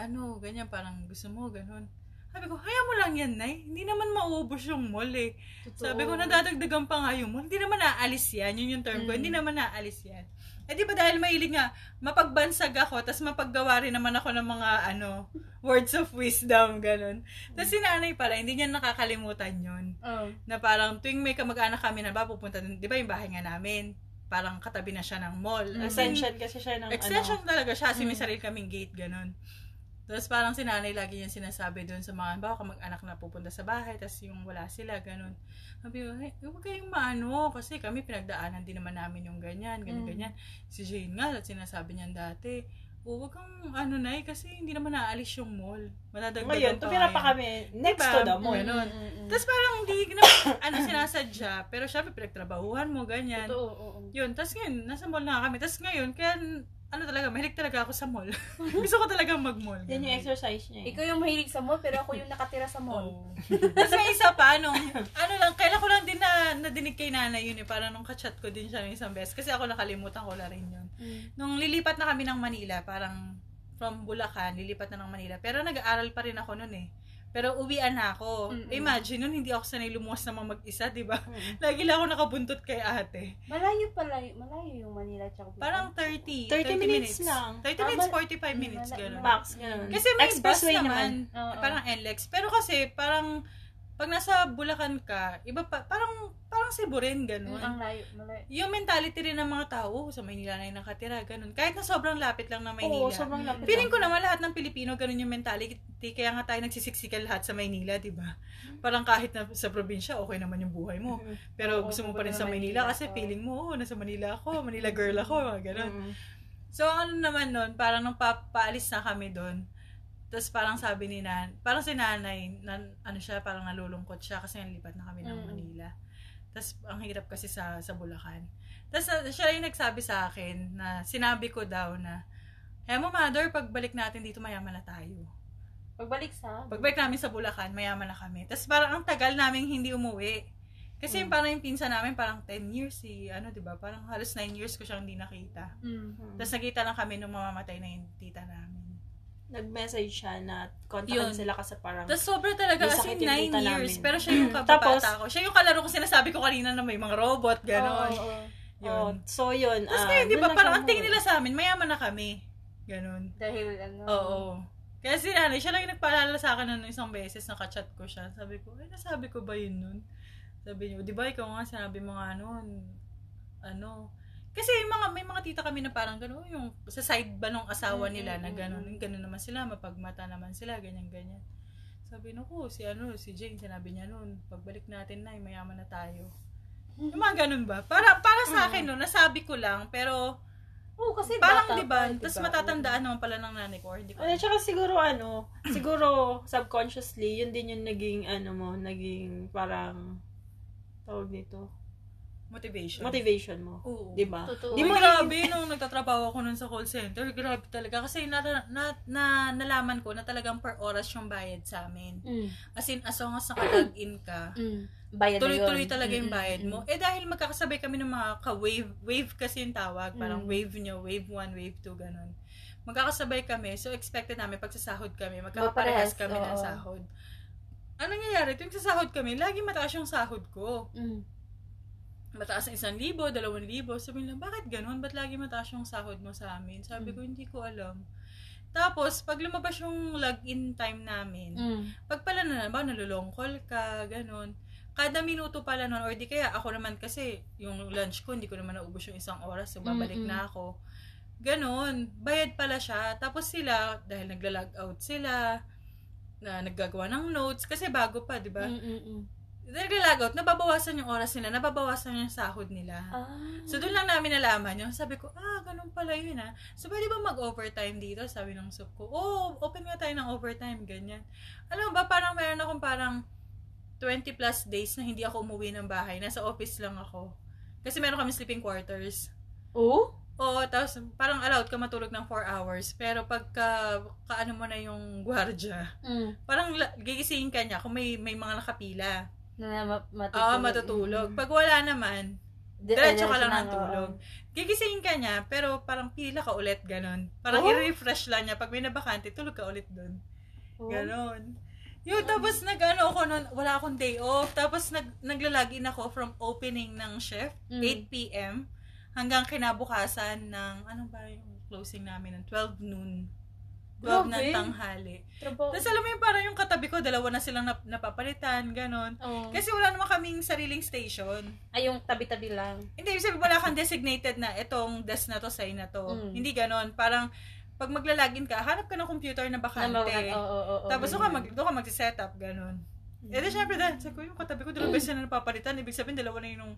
S3: ano, ganyan, parang gusto mo, ganun. Sabi ko, haya mo lang yan, Nay. Hindi naman mauubos yung mall eh. Sabi ko, nadadagdagan pa nga yung mall. Hindi naman naalis yan. Yun yung term ko.
S2: Mm.
S3: Hindi naman naalis yan. Eh di ba dahil mahilig nga, mapagbansag ako, tapos mapaggawa rin naman ako ng mga, ano, words of wisdom, ganun. Tapos si nanay pala, hindi niya nakakalimutan yun.
S2: Oh.
S3: Na parang tuwing may kamag-anak kami na ba, pupunta dun, di ba yung bahay nga namin, parang katabi na siya ng mall. In,
S1: Extension kasi siya ng
S3: Extension
S1: ano.
S3: talaga siya, kasi may
S1: Mm.
S3: sarili kaming gate, ganun. Tapos parang si nanay lagi niya sinasabi doon sa mga, bawa kamag-anak na pupunta sa bahay, tapos yung wala sila, ganun. Sabi ko, hey, huwag kayong maano, kasi kami pinagdaanan din naman namin yung ganyan, ganyan,
S2: Mm.
S3: ganyan. Si Jane nga, at sinasabi niyan dati, oh, huwag kang ano na kasi hindi naman naalis yung mall. Madadagdagan
S1: Ngayon, tumira
S3: ngayon."
S1: pa kami next
S3: Diba?
S1: to the mall.
S3: Ganun.
S2: Mm-mm.
S3: Tapos parang hindi na, ano, sinasadya, pero syempre pinagtrabahuhan mo, ganyan.
S2: Totoo, oo.
S3: Yun, tapos ngayon, nasa mall na kami. Tapos ngayon, kaya, ano talaga, mahilig talaga ako sa mall. Gusto ko talaga mag-mall.
S1: Yan yung exercise niya. eh.
S2: Ikaw yung mahilig sa mall, pero ako yung nakatira sa mall.
S3: Oo. Tapos may isa pa, nung, ano lang, kailan ko lang din na, nadinig kay nanay yun eh, parang nung kachat ko din siya ng isang beses, kasi ako nakalimutan ko na rin yun.
S2: Mm.
S3: Nung lilipat na kami ng Manila, parang from Bulacan, lilipat na ng Manila, pero nag-aaral pa rin ako noon eh. Pero uwian na ako.
S2: Mm-mm.
S3: Imagine nun, hindi ako sanay lumuwas naman mag-isa, di ba?
S1: Mm.
S3: Lagi lang ako nakabuntot kay ate.
S2: Malayo pala, malayo yung Manila tsaka Bulacan.
S3: Parang 30.
S1: 30 minutes lang.
S3: 30
S2: Ah,
S3: minutes,
S2: mal-
S3: 45 minutes,
S2: Mala-
S3: gano'n.
S1: Max, ganun.
S3: Kasi may
S1: Expressway
S3: bus
S1: naman.
S3: naman.
S2: Oo.
S3: Parang NLEX. Pero kasi, parang, pag nasa Bulacan ka, iba pa, parang, parang Cebu rin,
S2: Mm,
S3: gano'n.
S2: ang layo, malayo.
S3: Yung mentality rin ng mga tao, "Oh, sa Maynila na yung nakatira, ganun. Kahit na sobrang lapit lang ng
S1: Oo,
S3: Maynila.
S1: sobrang lapit.
S3: Feeling ko naman lahat ng Pilipino, ganun yung mentality. Kaya nga tayo nagsisiksikan lahat sa Maynila, di ba? Parang kahit na sa probinsya, okay naman yung buhay mo.
S1: Mm.
S3: Pero
S2: Oo,
S3: gusto mo pa rin sa Maynila
S2: Maynila,
S3: kasi
S2: oo.
S3: feeling mo, oh, nasa Manila ako, Manila girl ako, mga ganun.
S1: Mm.
S3: So, ano naman nun, parang nung pa- paalis na kami doon, tapos parang sabi ni nan, parang si nanay, na, ano siya, parang nalulungkot siya kasi nalipat na kami ng
S2: Mm.
S3: Manila. Tapos, ang hirap kasi sa, sa Bulacan. Tapos, uh, siya yung nagsabi sa akin na sinabi ko daw na, eh mo, mother, pagbalik natin dito, mayaman na tayo.
S2: Pagbalik sa...
S3: Pagbalik namin sa Bulacan, mayaman na kami. Tapos, parang ang tagal namin hindi umuwi. Kasi
S2: Mm.
S3: parang yung pinsa namin, parang 10 years, si, ano, di ba? Parang halos 9 years ko siyang hindi nakita.
S2: Mm.
S3: Tapos nakita lang kami nung mamamatay na yung tita namin.
S1: Nag-message siya na kontakan
S3: Yun.
S1: sila kasi parang
S3: Tapos sobra talaga,
S1: sakit yung
S3: 9
S1: tita
S3: years.
S1: namin.
S3: Pero siya yung
S1: Tapos-
S3: kababata ko. Siya yung kalaro ko sinasabi ko kanina na may mga robot, gano'n.
S2: Oo, oo.
S1: Oh,
S3: Yun.
S1: so yun.
S3: Tapos
S1: ah,
S3: ngayon, di ba, parang ang tingin nila sa amin, mayaman na kami. Gano'n.
S2: Dahil ano...
S3: Oo. Kaya si nanay, siya lang yung nagpaalala sa akin nung isang beses, nakachat ko siya. Sabi ko, ay, nasabi ko ba yun nun? Sabi niyo, di ba, ikaw nga sinabi mo nga nun, ano, kasi yung mga, may mga tita kami na parang gano'n, yung sa side ba nung asawa
S2: Mm,
S3: nila
S2: mm,
S3: na gano'n,
S2: mm.
S3: gano'n naman sila, mapagmata naman sila, ganyan-ganyan. Sabi no ko, si ano, si Jane, sinabi niya nun, pagbalik natin na, mayaman na tayo. Yung mga ganun ba? Para para sa akin no, nasabi ko lang, pero
S2: Oo, kasi
S3: parang
S2: bata
S3: di ba,
S2: pa,
S3: tapos
S2: diba?
S3: matatandaan naman pala ng nanay ko, or hindi ko.
S1: Ano, tsaka siguro ano, siguro subconsciously, yun din yung naging ano mo, naging parang tawag nito,
S3: Motivation.
S1: motivation mo.
S3: Oo.
S1: Di ba?
S2: Totoo.
S3: Di
S1: Di
S3: mo grabe nung nagtatrabaho ako nun sa call center, grabe talaga. Kasi na, na, na, nalaman ko na talagang per oras yung bayad sa amin.
S2: Mm.
S3: As in, as long as naka-log-in ka,
S2: Mm. Bayad na
S3: tuloy-tuloy
S2: yun.
S3: talaga yung bayad
S2: mm,
S3: mo. Eh dahil magkakasabay kami ng mga ka-wave, wave kasi yung tawag, parang
S2: Mm.
S3: wave nyo, wave 1, wave 2, ganun. Magkakasabay kami, so expected namin pag sasahod kami, magkakaparehas kami ng
S2: oo.
S3: sahod. Ano nangyayari? Tuwing sasahod kami, lagi mataas yung sahod ko.
S2: Mm.
S3: Mataas ng isang libo, dalawang libo. Sabi nila, bakit ganun? Ba't lagi mataas yung sahod mo sa amin? Sabi
S2: Mm.
S3: ko, hindi ko alam. Tapos, pag lumabas yung log-in time namin,
S2: Mm.
S3: pag pala na ba, nalulong call ka, ganun. Kada minuto pala nun, or di kaya ako naman kasi, yung lunch ko, hindi ko naman naubos yung isang oras, so babalik
S2: Mm-mm.
S3: na ako. Ganun, bayad pala siya. Tapos sila, dahil nagla-log out sila, na naggagawa ng notes, kasi bago pa, di ba?
S2: Mm, mm, mm.
S3: naglalagout, nababawasan yung oras nila, nababawasan yung sahod nila.
S2: Ah.
S3: So, doon lang namin nalaman yun. Sabi ko, ah, ganun pala yun ah. So, pwede ba mag-overtime dito? Sabi ng sup ko, oh, open nga tayo ng overtime, ganyan. Alam ba, parang meron akong parang 20 plus days na hindi ako umuwi ng bahay. Nasa office lang ako. Kasi meron kami sleeping quarters.
S2: Oh?
S3: Oo, tapos parang allowed ka matulog ng 4 hours. Pero pagka, kaano mo na yung gwardya,
S2: Mm.
S3: parang gigisingin ka niya kung may, may mga nakapila.
S2: Na ma- matutulog.
S3: Oo, matutulog. Pag wala naman,
S2: Di-
S3: diretso ka lang ng tulog. Gigisingin ka niya, pero parang pila ka ulit, ganon. Parang
S2: Oh?
S3: i-refresh lang niya. Pag may nabakante, tulog ka ulit dun.
S2: oo.
S3: Ganon. Yun, tapos nag-ano ako nun, wala akong day off. Tapos nag, naglalagin ako from opening ng shift,
S2: Mm.
S3: 8 p.m. hanggang kinabukasan ng, ano ba yung closing namin, ng 12 noon. 12 ng
S2: Grabe.
S3: tanghali.
S2: Trabaho.
S3: Tapos alam mo yung parang yung katabi ko, dalawa na silang nap- napapalitan, ganon.
S2: Oo.
S3: Kasi wala naman kaming sariling station.
S2: Ay, yung tabi-tabi lang.
S3: Hindi, sabihin wala kang designated na itong desk na to, sign na to.
S2: Mm.
S3: Hindi ganon. Parang, pag maglalagin ka, hanap ka ng computer na bakante.
S2: Oo, oo, oo,
S3: Tapos doon ka, mag, doon ka mag-set up, ganon. Eh, di syempre dahil, sabi ko, yung katabi ko, dalawang beses na napapalitan. Ibig sabihin, dalawa na yung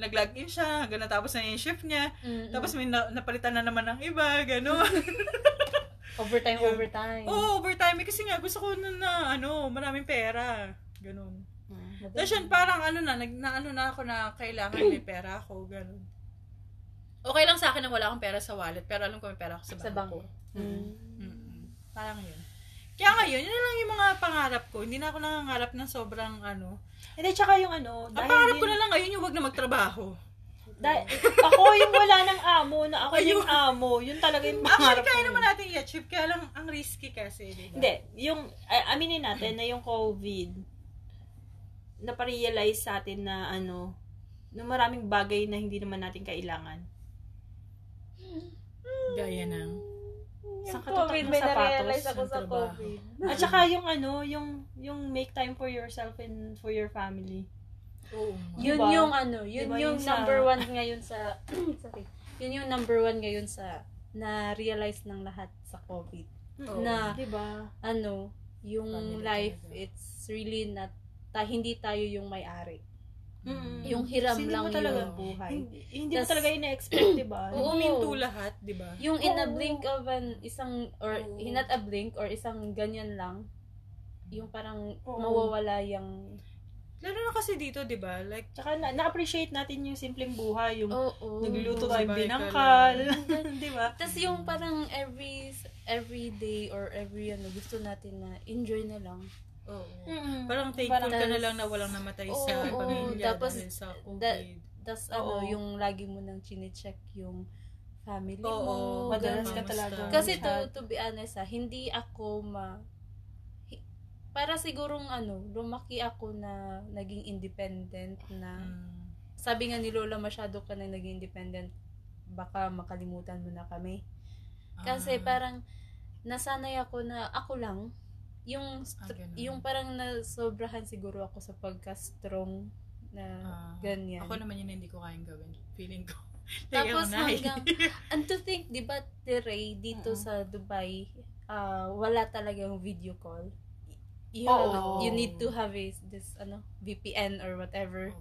S3: nag-log in siya, hanggang natapos na yung shift niya.
S2: Mm, mm.
S3: Tapos may na- napalitan na naman ng iba, ganon.
S2: overtime,
S3: Yun.
S2: overtime.
S3: Oo, overtime. Eh, Kasi nga, gusto ko na, na ano, maraming pera. Ganon.
S2: Mm.
S3: Tapos yun, parang ano na, nag, na ano na ako na kailangan may pera ako, ganun. Okay lang sa akin na wala akong pera sa wallet, pero alam ko may pera ako sa,
S2: Sa
S3: bangko. Mm.
S2: Mm.
S3: Mm. Parang yun. Kaya ngayon, yun lang yung mga pangarap ko. Hindi na ako nangangarap ng sobrang ano.
S1: Hindi, tsaka yung ano,
S3: Ang
S1: dahil
S3: pangarap
S1: din-
S3: ko na lang ngayon yung wag na magtrabaho.
S1: Dahil, ako yung wala ng amo, na ako yung amo, yun talaga yung pangarap
S3: Actually, kaya naman natin i-achieve, kaya lang ang risky kasi, di ba?
S1: Hindi, yung, ay, aminin natin na yung COVID, naparealize sa atin na ano, na maraming bagay na hindi naman natin kailangan.
S3: Gaya ng...
S1: Sa
S2: Yung
S1: katutak
S2: COVID,
S1: ng
S2: may
S1: sapatos,
S2: na-realize ako sa
S3: trabaho.
S2: COVID.
S1: At saka yung ano, yung yung make time for yourself and for your family.
S3: Oo.
S2: Yun
S1: Diba?
S2: yung ano, yun
S1: Diba
S2: yung
S1: yung sa-
S2: number one ngayon sa, sorry, yun yung number one ngayon sa, na-realize ng lahat sa COVID.
S3: Oo.
S2: Na,
S1: 'Di ba?
S2: ano, yung
S3: Family
S2: life,
S3: talaga.
S2: it's really not, ta, hindi tayo yung may-ari.
S1: Mm.
S2: Yung hiram
S1: Kasi hindi
S2: lang
S1: mo talaga,
S2: yung buhay.
S1: Hindi, hindi mo
S2: Tas-
S1: talaga ina-expect, 'di ba?
S2: Oo.
S3: Huminto lahat, di ba?
S2: Yung in a blink of an isang or
S3: Oo.
S2: not a blink or isang ganyan lang yung parang
S1: Oo.
S2: mawawala yung
S3: Lalo na kasi dito, di ba? Like,
S1: Tsaka na, na-appreciate natin yung simpleng buhay, yung
S2: oo
S1: nagluluto
S3: Oo,
S1: tayo
S3: sabay ka
S1: binangkal, 'di ba?
S2: tas yung parang every every day or every ano gusto natin na enjoy na lang
S3: oo.
S1: Mm-mm.
S3: Parang thankful
S1: Parang-
S3: ka na lang na walang namatay sa
S2: oo.
S3: pamilya
S2: Tapos,
S3: dahil sa COVID.
S2: da- tas ano
S1: Oo.
S2: yung lagi mo nang chine-check yung family
S3: Oo,
S2: mo
S1: madalas
S2: ganun.
S1: ka talaga.
S2: Kasi to, to be honest ha, hindi ako ma... Para sigurong ano, lumaki ako na naging independent na...
S3: Mm.
S2: Sabi nga ni Lola, masyado ka na naging independent, baka makalimutan mo na kami. Kasi
S3: Ah.
S2: parang nasanay ako na ako lang, yung
S3: Ah, ganun.
S2: yung parang nasobrahan siguro ako sa pagka-strong na
S3: Ah.
S2: ganyan.
S3: Ako naman yun hindi ko kayang gawin. Feeling ko.
S2: Tapos hanggang, and to think, di ba, Ray, dito
S1: Oo.
S2: sa Dubai, ah, wala talagang video call. You,
S1: Oo.
S2: you need to have a, this, ano, VPN or whatever,
S3: Oo.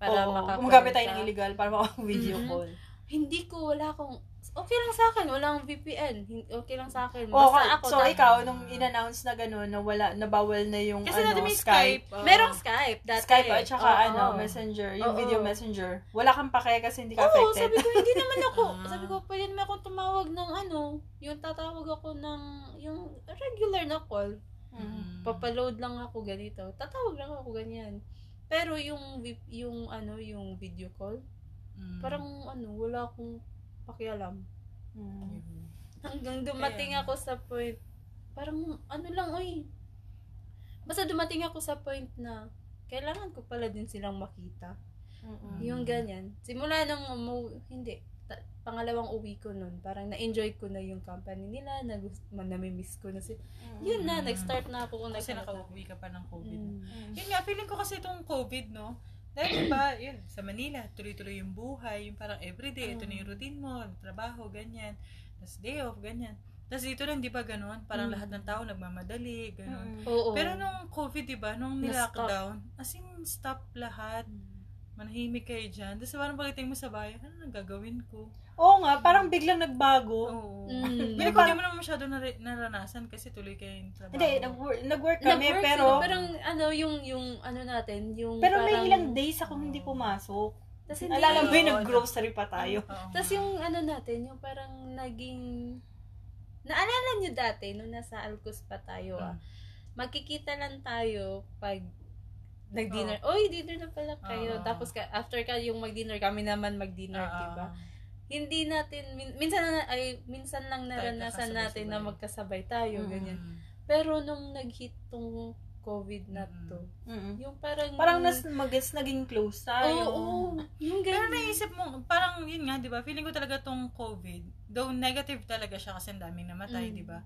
S2: para
S1: Oo,
S2: makakonect
S1: gumagamit tayo ng illegal para makapag-video
S2: Mhm.
S1: call.
S2: Hindi ko, wala akong, okay lang sa akin, walang VPN, Hin- okay lang sa akin.
S1: Oo,
S2: Basta ako,
S1: so
S2: ta-
S1: ikaw, nung in-announce na gano'n, na wala, na bawal na yung
S3: Kasi
S1: ano, Skype.
S3: Skype. oo.
S2: merong Skype, dati.
S1: Skype at saka
S2: Oo.
S1: ano, messenger, yung
S2: Oo.
S1: video messenger. Wala kang pake kasi hindi ka
S2: Oo,
S1: affected.
S2: sabi ko, hindi naman ako.
S3: Ah.
S2: sabi ko, pwede naman ako tumawag ng ano, yung tatawag ako ng, yung regular na call.
S1: Mm.
S2: Papaload lang ako ganito. Tatawag lang ako ganyan. Pero yung, yung ano, yung video call,
S3: Mm.
S2: parang ano, wala akong pakialam.
S1: Mm.
S2: Hanggang dumating
S3: Kaya-
S2: ako sa point, parang ano lang, oy. Basta dumating ako sa point na, kailangan ko pala din silang makita.
S1: Mm-mm.
S2: Yung ganyan. Simula nung umu- hindi, pangalawang uwi ko nun, parang na-enjoy ko na yung company nila, na namimiss ko na si Yun na,
S3: Mm.
S2: nag-start na ako kung
S3: Kasi nakauwi ka pa ng COVID.
S2: Mm.
S1: Mm.
S3: Yun nga, feeling ko kasi itong COVID, no? Dahil diba, yun, sa Manila, tuloy-tuloy yung buhay, yung parang everyday, ito na yung routine mo, trabaho, ganyan. Tapos day off, ganyan. Tapos dito lang, di ba ganun? Parang
S2: Mm.
S3: lahat ng tao nagmamadali, ganun.
S1: Mm.
S2: Oo.
S3: Pero nung COVID, di ba? Nung nilockdown, as in, stop lahat. Manahimik kayo dyan. Tapos parang pagdating mo sa bahay, ano nang gagawin ko?
S1: Oo nga, parang biglang nagbago.
S3: Oo.
S2: Mm.
S3: Pero kung di mo naman masyado nare- naranasan kasi tuloy kayo yung trabaho.
S1: Hindi, nag-work, nag-work kami,
S2: Nag-work
S1: pero,
S2: sila, parang ano yung yung ano natin, yung
S1: pero may
S2: parang,
S1: ilang days akong hindi pumasok.
S2: Tas hindi,
S1: Alala mo yun,
S3: Oo,
S1: nag-grocery pa tayo.
S2: Tas
S3: nga.
S2: yung ano natin, yung parang naging Naalala nyo dati, nung nasa Alcos pa tayo, ah,
S3: Mm.
S2: magkikita lang tayo pag nag-dinner. Oy, dinner na pala kayo.
S3: Oo.
S2: Tapos ka, after ka yung mag-dinner, kami naman mag-dinner,
S3: Oo.
S2: di ba? Hindi natin, min- minsan, na, ay, minsan lang naranasan natin na magkasabay tayo,
S1: Mm.
S2: ganyan. Pero nung nag-hit tong COVID na
S3: Mm.
S2: to,
S1: Mm.
S2: yung parang...
S1: Parang nas, magis naging close tayo.
S2: Oo, oo. Yung
S3: Pero
S2: ganyan.
S3: naisip mo, parang yun nga, di ba? Feeling ko talaga tong COVID, though negative talaga siya kasi ang daming namatay,
S2: Mm.
S3: di ba?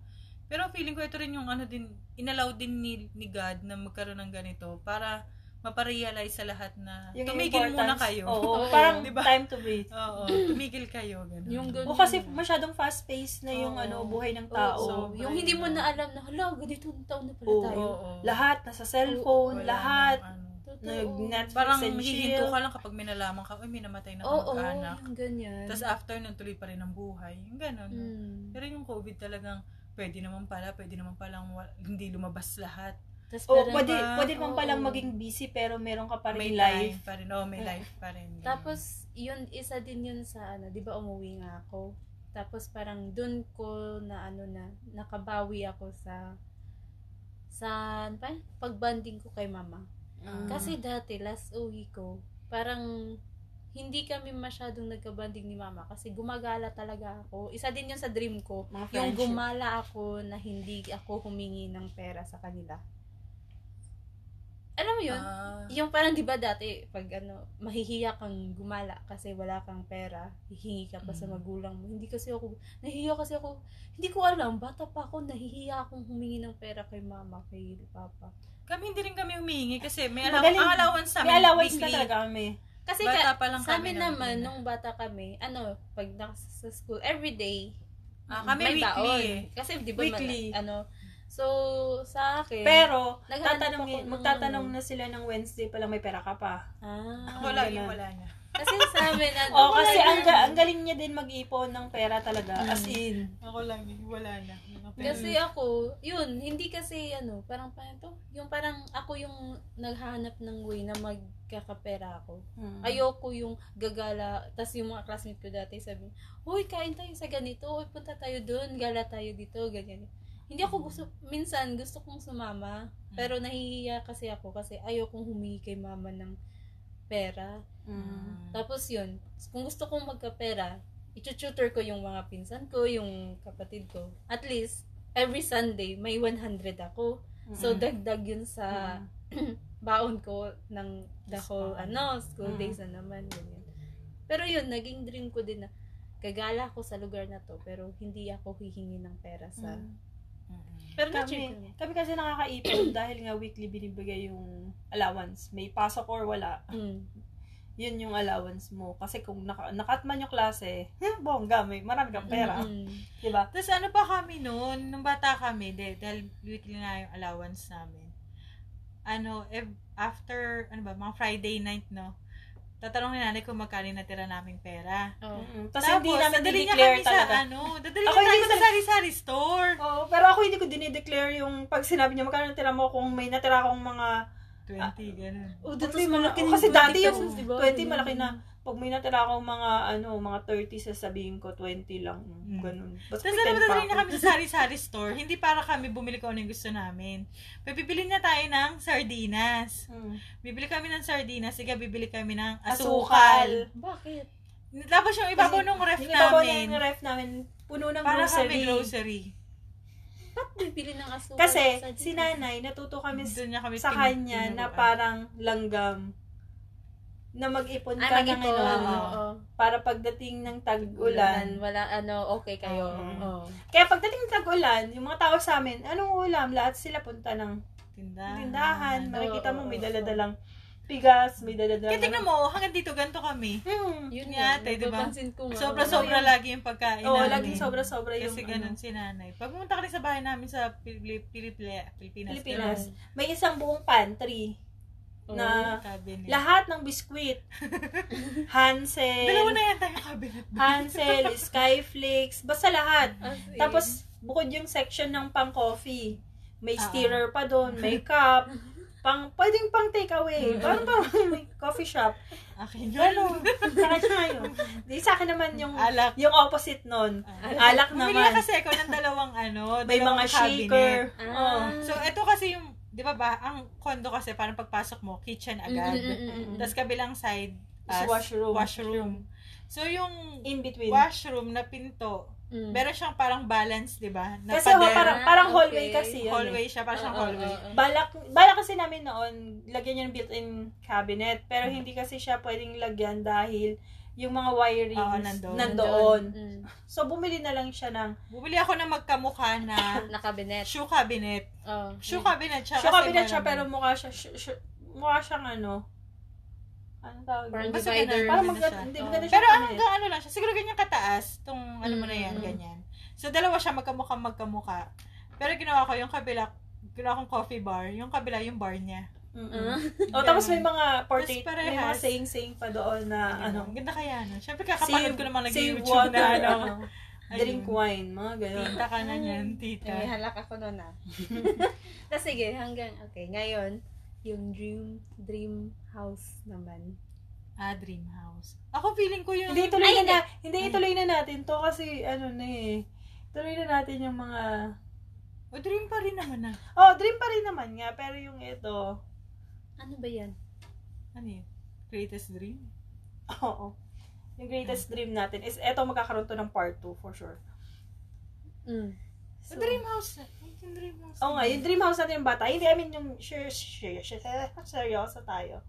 S3: Pero feeling ko ito rin yung ano din, inallow din ni, ni God na magkaroon ng ganito para maparealize sa lahat na
S1: Yung
S3: tumigil muna kayo.
S1: Oo,
S2: Oo.
S1: parang
S3: Diba?
S1: time to breathe.
S3: Oo, tumigil kayo. Ganun.
S2: Yung ganun.
S1: O kasi masyadong fast-paced na yung
S3: Oo.
S1: ano buhay ng
S2: Oo,
S1: tao.
S3: so,
S2: yung hindi mo na alam na, hala, ganito ang taon na pala
S1: Oo.
S2: tayo.
S3: Oo.
S1: lahat nasa cellphone,
S3: Wala
S1: lahat
S3: ano.
S1: Nag-Netflix
S3: Parang hihinto ka lang kapag may nalaman ka, uy, may namatay na
S2: Oo,
S3: kamag-anak.
S2: yung ganyan.
S3: Tapos after nun, tuloy pa rin ang buhay. Yung ganun.
S2: Mm.
S3: Pero yung COVID talagang, pwede naman pala, pwede naman palang hindi lumabas lahat.
S2: Tapos
S1: O,
S2: parang-
S1: pwede,
S3: ba?
S1: pwede naman palang
S2: Oo.
S1: maging busy pero meron ka pa
S3: may
S1: rin
S3: life
S1: life.
S3: pa rin. Oh, may life pa rin. Ganun.
S2: Tapos, yun, isa din yun sa, ano, di ba umuwi nga ako. Tapos parang dun ko na, ano na, nakabawi ako sa, sa, ano pa, pagbanding ko kay mama.
S1: Mm.
S2: Kasi dati, last uwi ko, parang hindi kami masyadong nagkabanding ni mama kasi gumagala talaga ako. Isa din yun sa dream ko.
S1: Mga
S2: Yung gumala ako na hindi ako humingi ng pera sa kanila. Alam mo yun?
S3: Ah,
S2: Yung parang 'di ba dati pag ano, mahihiya kang gumala kasi wala kang pera, hihingi ka pa sa
S3: Mm.
S2: magulang mo. Hindi kasi ako nahihiya kasi ako. Hindi ko alam, bata pa ako, nahihiya akong humingi ng pera kay mama, kay papa.
S3: kami hindi rin kami humihingi kasi may alaw- allowance sa amin.
S1: May allowance na talaga kami.
S2: Kasi
S3: Bata
S2: ka,
S3: pa lang
S2: sa
S3: kami
S2: amin
S3: na
S2: naman,
S3: na.
S2: nung bata kami, ano, pag nasa sa school, everyday,
S3: Ah, kami
S2: may
S3: weekly
S2: baon.
S3: eh.
S2: Kasi di ba,
S1: Weekly.
S2: ma- ano, so, sa akin,
S1: Pero, tatanungin, magtatanong
S2: ano.
S1: na sila ng Wednesday pa lang may pera ka pa.
S2: ah,
S3: Ako lagi wala na.
S2: kasi sa amin, ano,
S1: Oh, kasi ang, ang galing niya din mag-ipon ng pera talaga.
S2: Mm.
S1: As in.
S3: Ako lagi wala na.
S2: Kasi ako, yun, hindi kasi ano, parang paano to? Yung parang ako yung naghahanap ng way na magkakapera ako.
S1: Mm.
S2: Ayoko yung gagala, tas yung mga classmate ko dati sabi, Uy, kain tayo sa ganito, uy, punta tayo doon, gala tayo dito, ganyan. Hindi ako gusto, minsan gusto kong sumama, pero nahihiya kasi ako kasi ayokong humingi kay mama ng pera.
S1: Mm.
S2: Tapos yun, kung gusto kong magkapera, itututor ko yung mga pinsan ko, yung kapatid ko. At least, every Sunday, may 100 ako. So,
S1: Mm.
S2: dagdag yun sa baon ko ng the whole, ano, school
S1: Mm.
S2: days na naman. Ganyan. Pero yun, naging dream ko din na gagala ako sa lugar na to, pero hindi ako hihingi ng pera sa...
S1: Mm.
S2: Pero
S1: Kami, kami kasi nakakaipon dahil nga weekly binibigay yung allowance. May pasok or wala.
S2: Mm.
S1: Yun yung allowance mo. Kasi kung naka, nakatman yung klase, bongga, may marami kang pera.
S2: Mm.
S1: Diba?
S3: Tapos ano pa kami noon, nung bata kami, de, dahil weekly nga yung allowance namin. Ano, ev- after, ano ba, mga Friday night, no? Tatanong ni nanay kung magkano yung natira naming pera.
S2: Oh.
S1: Mm. Tapos hindi namin dineclare
S3: kami sa,
S1: talaga.
S3: ano, dadali
S1: Ako
S3: niya sa sari-sari store.
S1: Oo, pero ako hindi ko dinideclare yung pag sinabi niya magkano natira mo kung may natira akong mga
S3: 20, ganun.
S2: Oh,
S1: Kasi
S2: dati malaki
S1: oh,
S2: na
S1: kasi
S2: yung
S1: dati
S2: 20
S1: yung
S2: pesos, diba?
S1: 20 malaki na. Pag may natira akong mga ano, mga 30 sasabihin ko 20 lang.
S3: Mm.
S1: Ganun. Basta
S3: Tapos
S1: may
S3: alam mo,
S1: 10 pa
S3: dadali niya
S1: ako.
S3: kami sa sari-sari store. Hindi para kami bumili kung ano yung gusto namin. Pipili na tayo ng sardinas.
S1: Mm.
S3: Bibili kami ng sardinas. Sige, bibili kami ng
S1: Asukal.
S3: asukal.
S2: Bakit?
S3: Tapos yung ibabaw ng ref
S1: Yung ibabaw na
S3: namin.
S1: yung ref namin, puno ng
S3: Para
S1: grocery.
S3: kami grocery.
S2: Ba't bibili ng asukal?
S1: Kasi,
S2: sa
S1: si nanay, natuto kami s-
S3: Doon niya kami
S1: sa kanya na parang langgam na mag-ipon
S2: Ah,
S1: ka na
S2: mag-ipon.
S1: ngayon
S2: Oo.
S1: para pagdating ng
S2: Ulan.
S1: tag-ulan.
S2: Wala, ano, okay kayo.
S1: Oo.
S2: Oo.
S1: Kaya pagdating ng tag-ulan, yung mga tao sa amin, anong ulam? Lahat sila punta ng
S3: tindahan.
S1: tindahan. Makikita mo,
S2: oo,
S1: may daladalang bigas, may daladala.
S3: Kaya tingnan mo, hanggang dito, ganito kami.
S1: Hmm.
S2: Yun
S3: nga, ate, di ba?
S2: napapansin ko nga.
S3: Sobra-sobra lagi yung pagkain
S1: Oo,
S3: namin.
S1: laging sobra-sobra yung
S3: Kasi
S1: ano.
S3: ganun si nanay. Pag pumunta ka sa bahay namin sa Pilip- Pilip- Pilipinas,
S1: Pilipinas. May isang buong pantry na
S3: cabinet.
S1: lahat ng biskwit. Hansel,
S3: Dalawa na yan tayo cabinet.
S1: Hansel, Skyflakes, basta lahat.
S2: In.
S1: Tapos, bukod yung section ng pang coffee. May
S3: Ah.
S1: stirrer pa doon, may cup, pang, pwedeng pang take away. Parang may coffee shop.
S3: Akin yun.
S1: Sa kanya yun. Di sa akin naman yung,
S3: Alak.
S1: yung opposite nun. Alak
S3: Bumili
S1: naman.
S3: na kasi ako ng dalawang ano,
S1: May
S3: dalawang
S1: mga shaker.
S2: Ah.
S1: Oh.
S3: So, ito kasi yung, di ba ba, ang condo kasi parang pagpasok mo, kitchen agad. Tapos kabilang side, as
S1: washroom.
S3: washroom. So, yung
S1: In between.
S3: washroom na pinto,
S2: Mm.
S3: meron siyang parang balance, di ba? Na
S1: Kasi ho,
S3: pader.
S1: parang,
S2: Ah,
S1: parang
S2: okay.
S1: hallway kasi yun. eh.
S3: hallway siya, parang siyang
S2: Oo,
S3: hallway.
S2: oo, oo.
S1: Balak, balak kasi namin noon, lagyan niya ng built-in cabinet. Pero hindi kasi siya pwedeng lagyan dahil yung mga wirings
S3: Oo, nandoon.
S1: nandoon.
S2: Mm.
S1: So, bumili na lang siya ng
S3: Bumili ako ng magkamukha na
S2: Nakabinet.
S3: shoe cabinet.
S2: Oh.
S3: Shoe cabinet siya.
S1: shoe cabinet siya, pero
S3: marami.
S1: mukha siya, sh- sh- mukha siyang ano, ano tawag?
S2: Parang?
S3: Basta
S2: divider.
S3: ganun,
S1: Parang
S3: ganun
S1: mag-
S3: siya.
S1: hindi maganda siya
S3: Pero hanggang ano lang siya, siguro ganyan kataas, tong ano mo na yan,
S2: Mm.
S3: ganyan. So, dalawa siya magkamukha magkamukha. Pero ginawa ko yung kabila, ginawa kong coffee bar, yung kabila yung bar niya.
S1: Mm-mm.
S2: Ah.
S1: Oh, tapos may mga portrait, may mga saying-saying pa doon na
S3: Ano,
S1: ano,
S3: ganda kaya no? Siyempre kakapanood ko naman nag-YouTube na ano.
S1: drink wine, mga ganun.
S3: Tita ka na yan, tita.
S2: Ay, halak ako nun ah. Tapos sige, hanggang, okay, ngayon, yung dream, dream house naman.
S3: Ah, dream house. Ako feeling ko yung...
S1: Hindi ituloy
S2: Ay,
S1: na,
S2: hindi.
S1: na hindi ituloy na natin to kasi ano na eh. Tuloy na natin yung mga
S3: O, dream pa rin naman ah.
S1: Oh, dream pa rin naman nga pero yung ito,
S2: Ano ba yan?
S3: Ano yun? Greatest dream?
S1: oo. Yung greatest dream natin is eto magkakaroon to ng part 2 for sure.
S2: Mm.
S3: So, dream house. Yung dream house.
S1: Oo nga, yung dream house natin yung bata. Hindi, I mean yung share, share, share, seryoso tayo.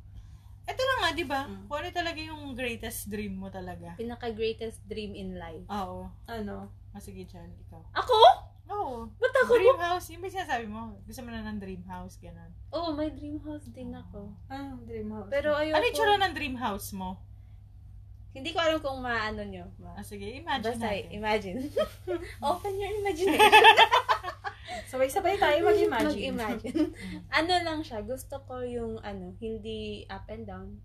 S3: Ito na nga, di ba?
S1: Mm.
S3: Kung ano talaga yung greatest dream mo talaga.
S2: Pinaka-greatest dream in life.
S3: Oo.
S1: Ano?
S3: Ah, sige, Chan, ikaw.
S2: Ako?
S3: Oo.
S2: Ba't ako?
S3: Dream house. Yung ba sinasabi mo? Gusto mo na ng dream house, gano'n.
S2: Oo, may dream house din ako.
S1: Ah, dream house.
S2: Pero ayoko.
S3: Ano yung tsura ng dream house mo?
S2: Hindi ko alam kung maano nyo. Ma-
S3: Ah, sige, imagine
S2: Basta,
S3: natin.
S2: imagine. Open your imagination.
S1: Sabay-sabay tayo mag-imagine.
S2: Mag-imagine. ano lang siya, gusto ko yung ano, hindi up and down.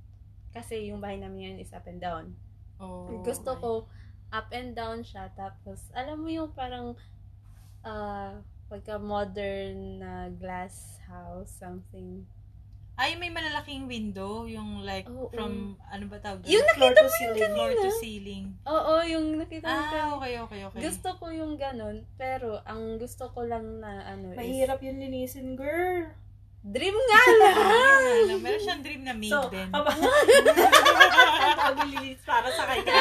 S2: Kasi yung bahay namin ngayon is up and down.
S3: oh,
S2: gusto
S3: okay.
S2: ko up and down siya. Tapos, alam mo yung parang ah pagka modern na glass house, something.
S3: Ay, may malalaking window. Yung like,
S2: Oo.
S3: from, ano ba tawag?
S2: Yung
S1: Floor
S2: nakita
S1: to
S2: mo yung
S1: ceiling.
S3: Floor to
S2: kanina.
S3: ceiling.
S2: Oo, yung nakita mo
S3: Ah,
S2: kanina.
S3: okay, okay, okay.
S2: Gusto ko yung ganun, pero ang gusto ko lang na ano
S1: Mahirap yun linisin, girl.
S2: is, dream nga lang!
S3: Meron siyang dream na maid
S1: So,
S3: din.
S1: aba, maglilinis para sa kanya.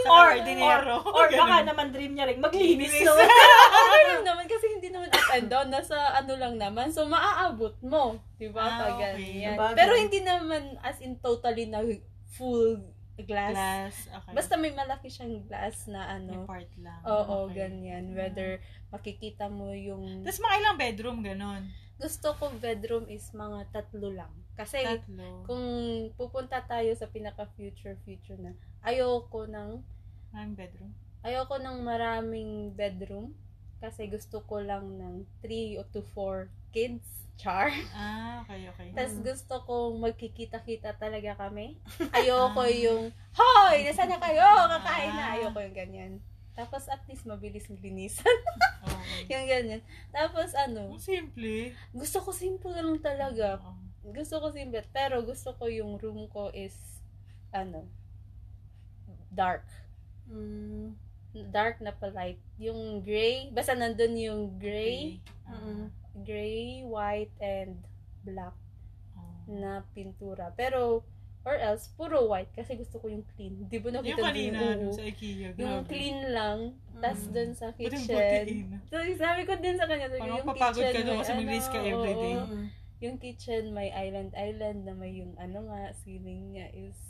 S3: Sa
S1: or,
S3: ordinero.
S1: or, or baka naman dream niya rin, maglinis.
S3: Linis.
S1: No?
S2: okay lang naman kasi and down, nasa ano lang naman. So, maaabot mo. Diba?
S3: Ah,
S2: Pag
S3: okay.
S2: Pero hindi naman as in totally na full glass.
S3: Glass. Okay.
S2: Basta may malaki siyang glass na
S3: may
S2: ano.
S3: part lang.
S2: Oo,
S3: Okay.
S2: ganyan. Whether makikita mo yung...
S3: Tapos mga ilang bedroom, ganon.
S2: Gusto ko bedroom is mga tatlo lang. Kasi
S3: Tatlo.
S2: kung pupunta tayo sa pinaka-future future na, ayoko ng
S3: Maraming bedroom.
S2: ayoko ng maraming bedroom kasi gusto ko lang ng 3 to 4 kids. Char.
S3: Ah, okay, okay.
S2: Tapos
S1: Mm.
S2: gusto kong magkikita-kita talaga kami. Ayoko yung, Hoy! Nasaan na kayo? Kakain na.
S3: Ah.
S2: Ayoko yung ganyan. Tapos at least mabilis linisan.
S3: Okay.
S2: yung ganyan. Tapos ano,
S3: Ang simple.
S2: gusto ko simple lang talaga. Gusto ko simple. Pero gusto ko yung room ko is, ano, dark.
S1: Mm,
S2: Dark na pa-light. Yung gray, basta nandun yung gray,
S3: Ah,
S1: mm.
S2: gray, white, and black
S3: ah.
S2: na pintura. Pero, or else, puro white kasi gusto ko yung clean. Di ba
S3: Yung
S2: nakita mo
S3: kanina, no, sa IKEA,
S2: Yung
S3: grabe.
S2: clean lang, tas
S1: Mm.
S2: dun sa
S3: yung
S2: kitchen. So, sabi ko din sa kanya, sabi
S3: Parang
S2: yung kitchen
S3: ka doon kasi mag-release ka
S2: ano,
S3: everyday.
S2: oo. Yung kitchen may island-island na may yung ano nga, ceiling niya is,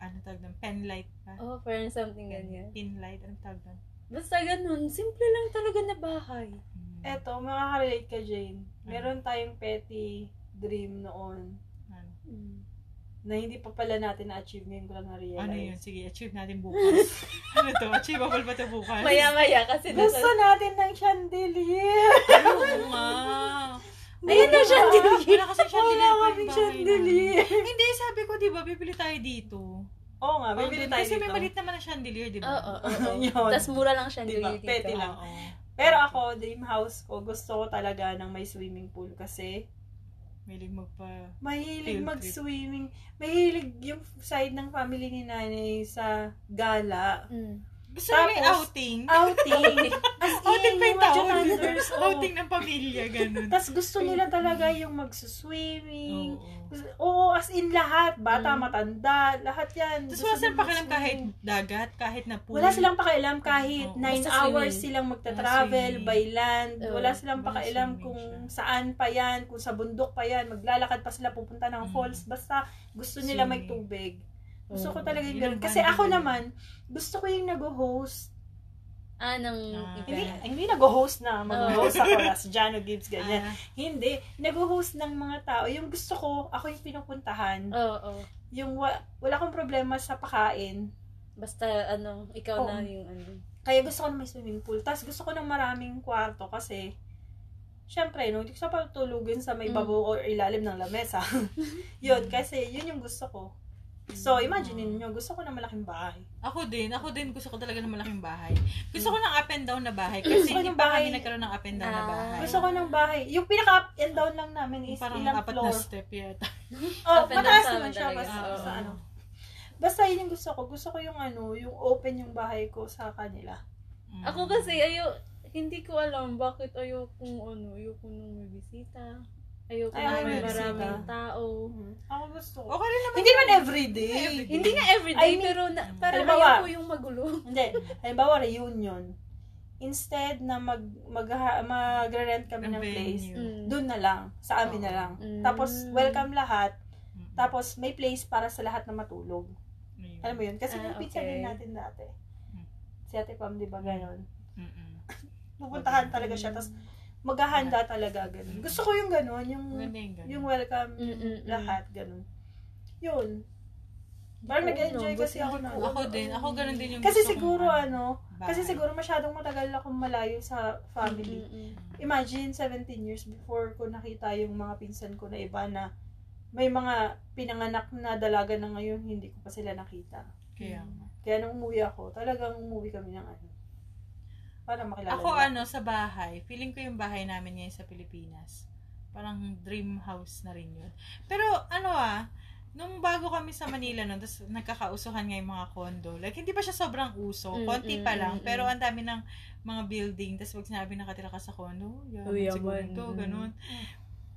S3: Ano tawag doon? Pen light pa?
S2: oh, parang something ganyan.
S3: Pin light? Ano tawag doon?
S2: Basta ganun, simple lang talaga na bahay.
S3: Hmm.
S1: Eto, makaka-relate ka, Jane. Meron tayong petty dream noon.
S3: Ano?
S2: Mm.
S1: na hindi pa pala natin na-achieve ngayon ko lang na-realize.
S3: Ano yun? Sige, achieve natin bukas. ano to? Achievable ba to bukas?
S2: Maya-maya kasi
S1: Gusto
S2: nasa...
S1: natin ng chandelier.
S3: Oo nga.
S2: Ayun na, chandelier.
S3: Wala kasi chandelier
S1: Wala kaming chandelier.
S3: Hindi, sabi ko, di ba, bibili tayo dito.
S1: Oo nga, bibili tayo
S3: kasi
S1: dito.
S3: may maliit naman na chandelier, di ba?
S2: Oo, oo, oo. Tapos mura lang siya
S1: Diba?
S2: dito.
S1: Pwede lang.
S3: Oo.
S1: Pero ako, dream house ko, gusto ko talaga ng may swimming pool kasi
S3: Mahilig magpa...
S1: mahilig mag-swimming. Mahilig yung side ng family ni nanay sa gala.
S2: Mm.
S3: Gusto mo may
S1: Tapos,
S3: outing?
S1: Outing. As
S3: outing
S1: in,
S3: pa yung.
S1: Jotanaders, oh.
S3: outing ng pamilya, ganun.
S1: Tapos gusto nila talaga yung magsuswimming.
S3: Oo.
S1: Oo, as in lahat. Bata,
S2: Mm.
S1: matanda, lahat yan.
S3: Tapos wala silang pakialam kahit dagat, kahit na pool.
S1: Wala silang pakialam kahit
S3: Oo.
S1: 9
S2: Basta
S1: hours
S2: swimming.
S1: silang magta-travel by land.
S2: Oo.
S1: Wala silang pakialam kung
S3: siya.
S1: saan pa yan, kung sa bundok pa yan, maglalakad pa sila pupunta ng
S3: Mm.
S1: falls. Basta gusto nila may tubig. Gusto ko talaga yung
S3: Yun
S1: ganun. Kasi ako naman, gusto ko yung nag-host.
S2: Ah, ng
S3: Ah.
S1: Hindi,
S2: event.
S1: hindi nag-host na mag-host ako as Jano Gibbs, ganyan.
S3: Ah,
S1: Hindi. Nag-host ng mga tao. Yung gusto ko, ako yung pinupuntahan.
S2: Oo, oo.
S1: Yung wa- wala akong problema sa pakain.
S2: Basta, ano, ikaw
S1: Oo.
S2: na yung ano.
S1: Kaya gusto ko na may swimming pool. Tapos gusto ko ng maraming kwarto kasi Siyempre, no, hindi ko sa pagtulugin sa may
S2: Mm.
S1: babo or ilalim ng lamesa. yun, kasi yun yung gusto ko. So, imagine niyo gusto ko ng malaking bahay.
S3: Ako din, ako din gusto ko talaga ng malaking bahay. Gusto ko ng up and down na bahay kasi
S1: Gusto ko
S3: hindi
S1: ng
S3: pa
S1: bahay.
S3: kami nagkaroon ng up and down na
S2: Ah.
S3: bahay.
S1: Gusto ko ng bahay. Yung pinaka-up and down lang namin is
S3: parang
S1: ilang
S3: apat
S1: floor.
S3: na step yata.
S1: Oh,
S2: Up and down
S1: mataas
S2: sa
S1: naman
S2: amin
S1: siya.
S2: talaga.
S1: Basta,
S3: Oo.
S1: sa ano. Basta yun yung gusto ko. Gusto ko yung ano, yung open yung bahay ko sa kanila.
S3: Mm.
S2: Ako kasi, ayo hindi ko alam bakit ayokong ano, ayoko nung may bisita. Ayoko
S1: Ay, ayaw
S2: may maraming
S1: bisita.
S2: tao.
S1: Ako gusto ko.
S3: Okay rin naman.
S1: Hindi naman everyday.
S3: Everyday.
S2: Hindi nga everyday,
S1: I mean,
S2: pero na, parang
S1: halimbawa,
S2: ayoko yung magulo.
S1: Hindi. Halimbawa, reunion. Instead na mag, mag, magre-rent kami ng place.
S2: Mm.
S1: doon na lang. Sa amin na
S3: Oo.
S1: lang.
S2: Mm.
S1: Tapos, welcome lahat.
S3: Mm.
S1: Tapos, may place para sa lahat na matulog.
S3: Ayun.
S1: Alam mo yun? Kasi
S2: Ah,
S1: yung pizza
S2: okay.
S1: din natin dati.
S3: Mm.
S1: Si Ate Pam, di ba ganon?
S3: Mm-mm.
S1: Pupuntahan talaga siya. Tapos, maghahanda talaga ganon. Gusto ko yung ganon. Yung,
S3: ganun.
S1: yung welcome
S2: Mm-mm-mm.
S1: lahat. Ganon. Yun. Parang nag-enjoy
S2: no,
S1: kasi ako na.
S2: ko-
S3: Ako din. Ako ganun din yung
S1: Kasi
S3: gusto kong,
S1: siguro ano, kasi
S3: bahay.
S1: siguro masyadong matagal akong malayo sa family.
S2: Mm-mm.
S1: Imagine 17 years before ko nakita yung mga pinsan ko na iba na may mga pinanganak na dalaga na ngayon hindi ko pa sila nakita.
S3: Kaya.
S1: Kaya nung umuwi ako, talagang umuwi kami ng ano. Para makilala
S3: Ako ano, sa bahay, feeling ko yung bahay namin ngayon sa Pilipinas. Parang dream house na rin yun. Pero ano ah, nung bago kami sa Manila nun, tapos nagkakausuhan nga yung mga condo. Like, hindi pa siya sobrang uso.
S2: Mm,
S3: Konti
S2: mm,
S3: pa lang.
S2: mm,
S3: Pero
S2: mm.
S3: ang dami ng mga building. Tapos pag sinabi nakatira ka sa condo,
S2: Uy,
S3: siguro
S2: yaman.
S3: ito,
S2: Mm.
S3: ganun.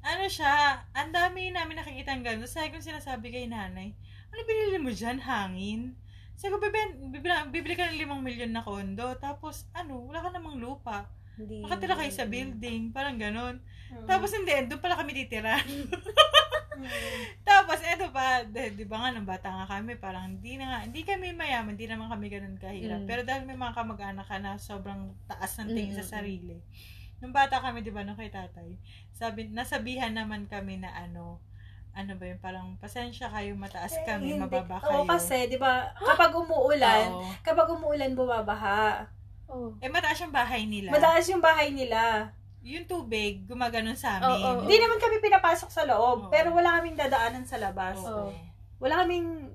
S3: Ano siya, ang dami namin nakikita ng ganun. Sabi ko sinasabi kay nanay, ano binili mo dyan? Hangin? Sabi ko, bibili, bibili, bibili ka ng limang milyon na kondo. Tapos, ano, wala ka namang lupa.
S2: Hindi.
S3: Nakatira kayo sa building. Parang ganun.
S1: Mm.
S3: Tapos hindi, doon pala kami titira.
S1: Mm.
S3: Tapos eto pa, di, di ba nga nung bata nga kami, parang hindi na nga, hindi kami mayaman, hindi naman kami ganun kahirap.
S2: Mm.
S3: Pero dahil may mga kamag-anak ka na sobrang taas ng tingin
S2: Mm,
S3: sa sarili. Nung bata kami, di ba, nung kay tatay, sabi, nasabihan naman kami na ano, ano ba yun, parang pasensya kayo, mataas
S1: Eh,
S3: kami,
S1: hindi.
S3: mababa kayo.
S1: Oo, kasi, di ba, kapag umuulan,
S3: Oo.
S1: kapag umuulan, bumabaha.
S2: Oh.
S3: Eh, mataas yung bahay nila.
S1: Mataas yung bahay nila.
S3: yung tubig, gumaganon sa amin.
S2: Oo, oo.
S1: Hindi naman kami pinapasok sa loob,
S3: Oo.
S1: pero wala kaming dadaanan sa labas.
S2: Oo.
S1: Wala kaming,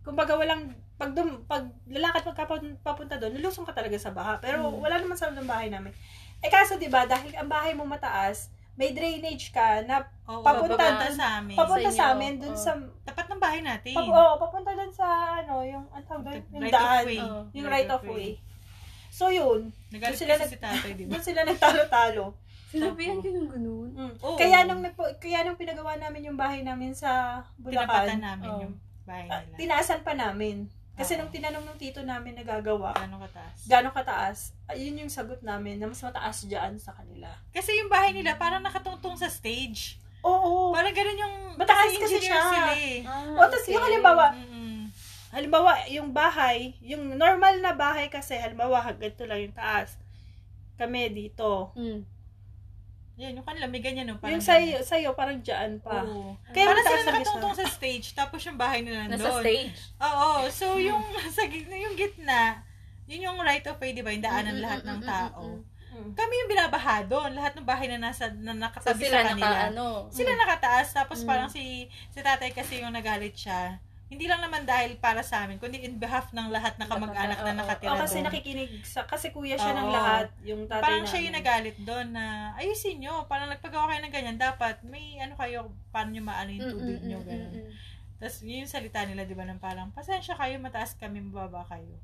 S1: kumbaga walang, pag, dum, pag lalakad pagka papunta doon, lulusong ka talaga sa baha. Pero
S2: Hmm.
S1: wala naman sa loob ng bahay namin. Eh kaso, di ba, dahil ang bahay mo mataas, may drainage ka na
S3: Oo,
S1: Papunta-
S3: papunta sa amin.
S1: papunta
S2: Sa
S1: sa amin dun
S2: oo.
S1: sa,
S3: Tapat ng bahay natin.
S1: pap, oh, papunta dun sa, ano, yung, ang tawag doon, yung
S3: Right of
S1: daan.
S3: way.
S2: Oo.
S1: Yung right of way. So yun,
S3: Nagalit
S1: Doon sila
S3: kasi si tatay, di ba?
S1: doon sila nagtalo-talo.
S2: Sinabihan ka ng ganun?
S1: Mm. Kaya nung kaya nung pinagawa namin yung bahay namin sa
S3: Tinapatan
S1: Bulacan,
S3: namin
S2: Oo.
S3: yung bahay
S1: ah,
S3: nila.
S1: tinaasan pa namin. Kasi nung tinanong ng tito namin na gagawa,
S3: Gano'ng kataas.
S1: gano'ng kataas, ayun yung sagot namin na mas mataas dyan sa kanila.
S3: Kasi yung bahay nila parang nakatungtong sa stage.
S1: Oo.
S3: Parang ganun yung...
S1: Mataas kasi
S3: engineer
S1: siya.
S3: Sila eh.
S2: Ah,
S1: O, tapos yung halimbawa,
S3: Mm-mm.
S1: halimbawa, yung bahay, yung normal na bahay kasi, halimbawa, ganito lang yung taas. Kami dito.
S2: Mm.
S3: Yan, yung kanila, may ganyan, no? Parang
S1: Yung sa'yo, sa'yo parang dyan pa.
S3: Oo.
S1: Kaya
S3: Parang sila nakatungtong sa stage, tapos yung bahay nila nandun.
S2: Nasa stage.
S3: Oo, so yung sa gitna, yung gitna, yun yung right of way, di ba? Yung daanan
S2: Mm,
S3: lahat
S2: mm,
S3: ng
S2: mm,
S3: tao.
S2: mm,
S1: Mm.
S3: Kami yung binabaha doon. Lahat ng bahay na nasa na
S2: So
S3: nakatabi
S2: sila
S3: sa kanila.
S2: naka ano.
S3: Sila nakataas, tapos
S2: Mm.
S3: parang si si tatay kasi yung nagalit siya. Hindi lang naman dahil para sa amin, kundi in behalf ng lahat na kamag-anak na
S2: Oo,
S3: nakatira
S1: O kasi
S3: doon.
S1: nakikinig sa, kasi kuya siya ng
S3: Oo.
S1: lahat, yung tatay
S3: parang
S1: namin.
S3: siya yung nagalit doon na ayusin nyo, parang nagpagawa kayo ng ganyan, dapat may ano kayo, paano nyo maano yung tubig
S2: mm,
S3: nyo, gano'n. Tapos yun yung salita nila, di ba, ng parang, pasensya kayo, mataas kami, mababa kayo.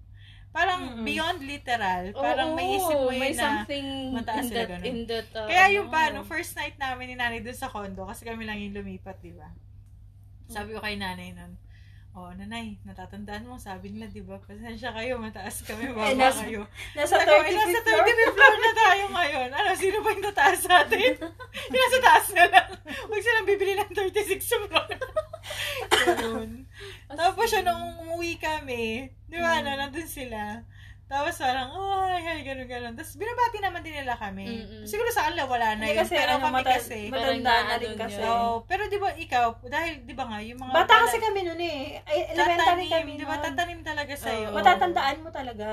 S3: Parang
S1: Mm-mm.
S3: beyond literal,
S2: Oo,
S3: parang may isip mo
S2: may
S3: yun na,
S2: something
S3: mataas
S2: in
S3: sila
S2: that,
S3: ganun.
S2: in that, uh,
S3: Kaya yung pa, nung first night namin ni nanay dun sa condo, kasi kami lang yung lumipat, di ba? Sabi ko kay nanay nun, oh, nanay, natatandaan mo, sabi nila, di ba, pasensya kayo, mataas kami,
S1: Eh,
S3: baba
S1: nasa-
S3: kayo.
S1: Nasa
S3: Sabi ko, eh,
S1: 35th
S3: nasa
S1: floor.
S3: 35th floor na tayo ngayon. Ano, sino ba yung tataas sa atin? yung nasa taas na lang. Huwag silang bibili ng 36 floor. Ganun. Tapos siya, nung umuwi kami, di ba, ano, nandun sila. Tapos parang, ay, ay, ganun, ganun. Tapos binabati naman din nila kami.
S2: Mm-mm.
S3: Siguro sa kanila wala na yun.
S1: kasi,
S3: pero
S1: ano,
S3: kami
S1: mata-
S3: kasi.
S1: matanda na rin kasi.
S2: yun.
S3: Oo, pero di ba ikaw, dahil di ba nga, yung mga...
S1: Bata kasi kami noon eh. Elementary
S3: tatanim,
S1: kami
S3: di ba, tatanim talaga sa'yo.
S2: Oo.
S1: Matatandaan mo talaga.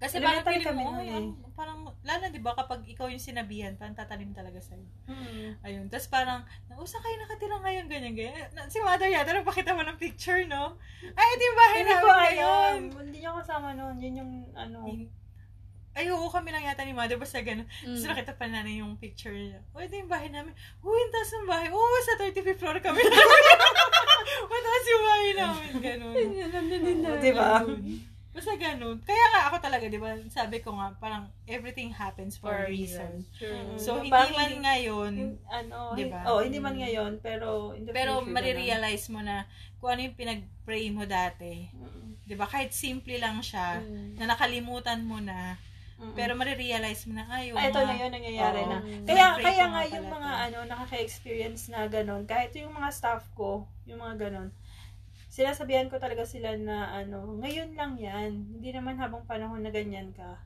S3: Kasi parang
S1: Elementary
S3: feeling mo, ay,
S1: eh.
S3: ang- parang, lalo di ba, kapag ikaw yung sinabihan, parang tatanim talaga sa'yo.
S1: Hmm.
S3: Ayun. Tapos parang, nausa kayo nakatira ngayon, ganyan, ganyan. Si mother yata, nagpakita mo ng picture, no? Ay, yung bahay
S1: Hindi ko
S3: namin
S1: alam. Hindi niyo kasama noon. Yun yung ano.
S3: Ay, oo, kami lang yata ni mother, basta gano'n. Tapos
S2: Mm.
S3: nakita pa nanay yung picture niya. O, ito yung bahay namin. Uy, ang taas ng bahay. Oo, sa 35th floor kami. Mataas yung bahay namin, gano'n.
S2: Nandun din na.
S1: Di ba?
S3: Basta ganun. Kaya nga ako talaga, di ba, sabi ko nga, parang everything happens for, a reason.
S2: True.
S3: So, hindi man ngayon,
S1: Hin- ano,
S3: Diba?
S1: hin- oh, hindi man ngayon, pero in the
S3: pero marirealize mo na kung ano yung pinag-pray mo dati.
S1: ganun.
S3: Di ba? Kahit simple lang siya,
S2: Mm.
S3: na nakalimutan mo na,
S1: Mm-mm.
S3: pero marirealize mo na, ay, yung
S1: Ah, ito na yun, nangyayari
S3: Oo.
S1: na. Kaya, kaya nga yung mga
S3: to.
S1: ano, nakaka-experience na ganun, kahit yung mga staff ko, yung mga ganun, sinasabihan ko talaga sila na ano, ngayon lang yan. Hindi naman habang panahon na ganyan ka.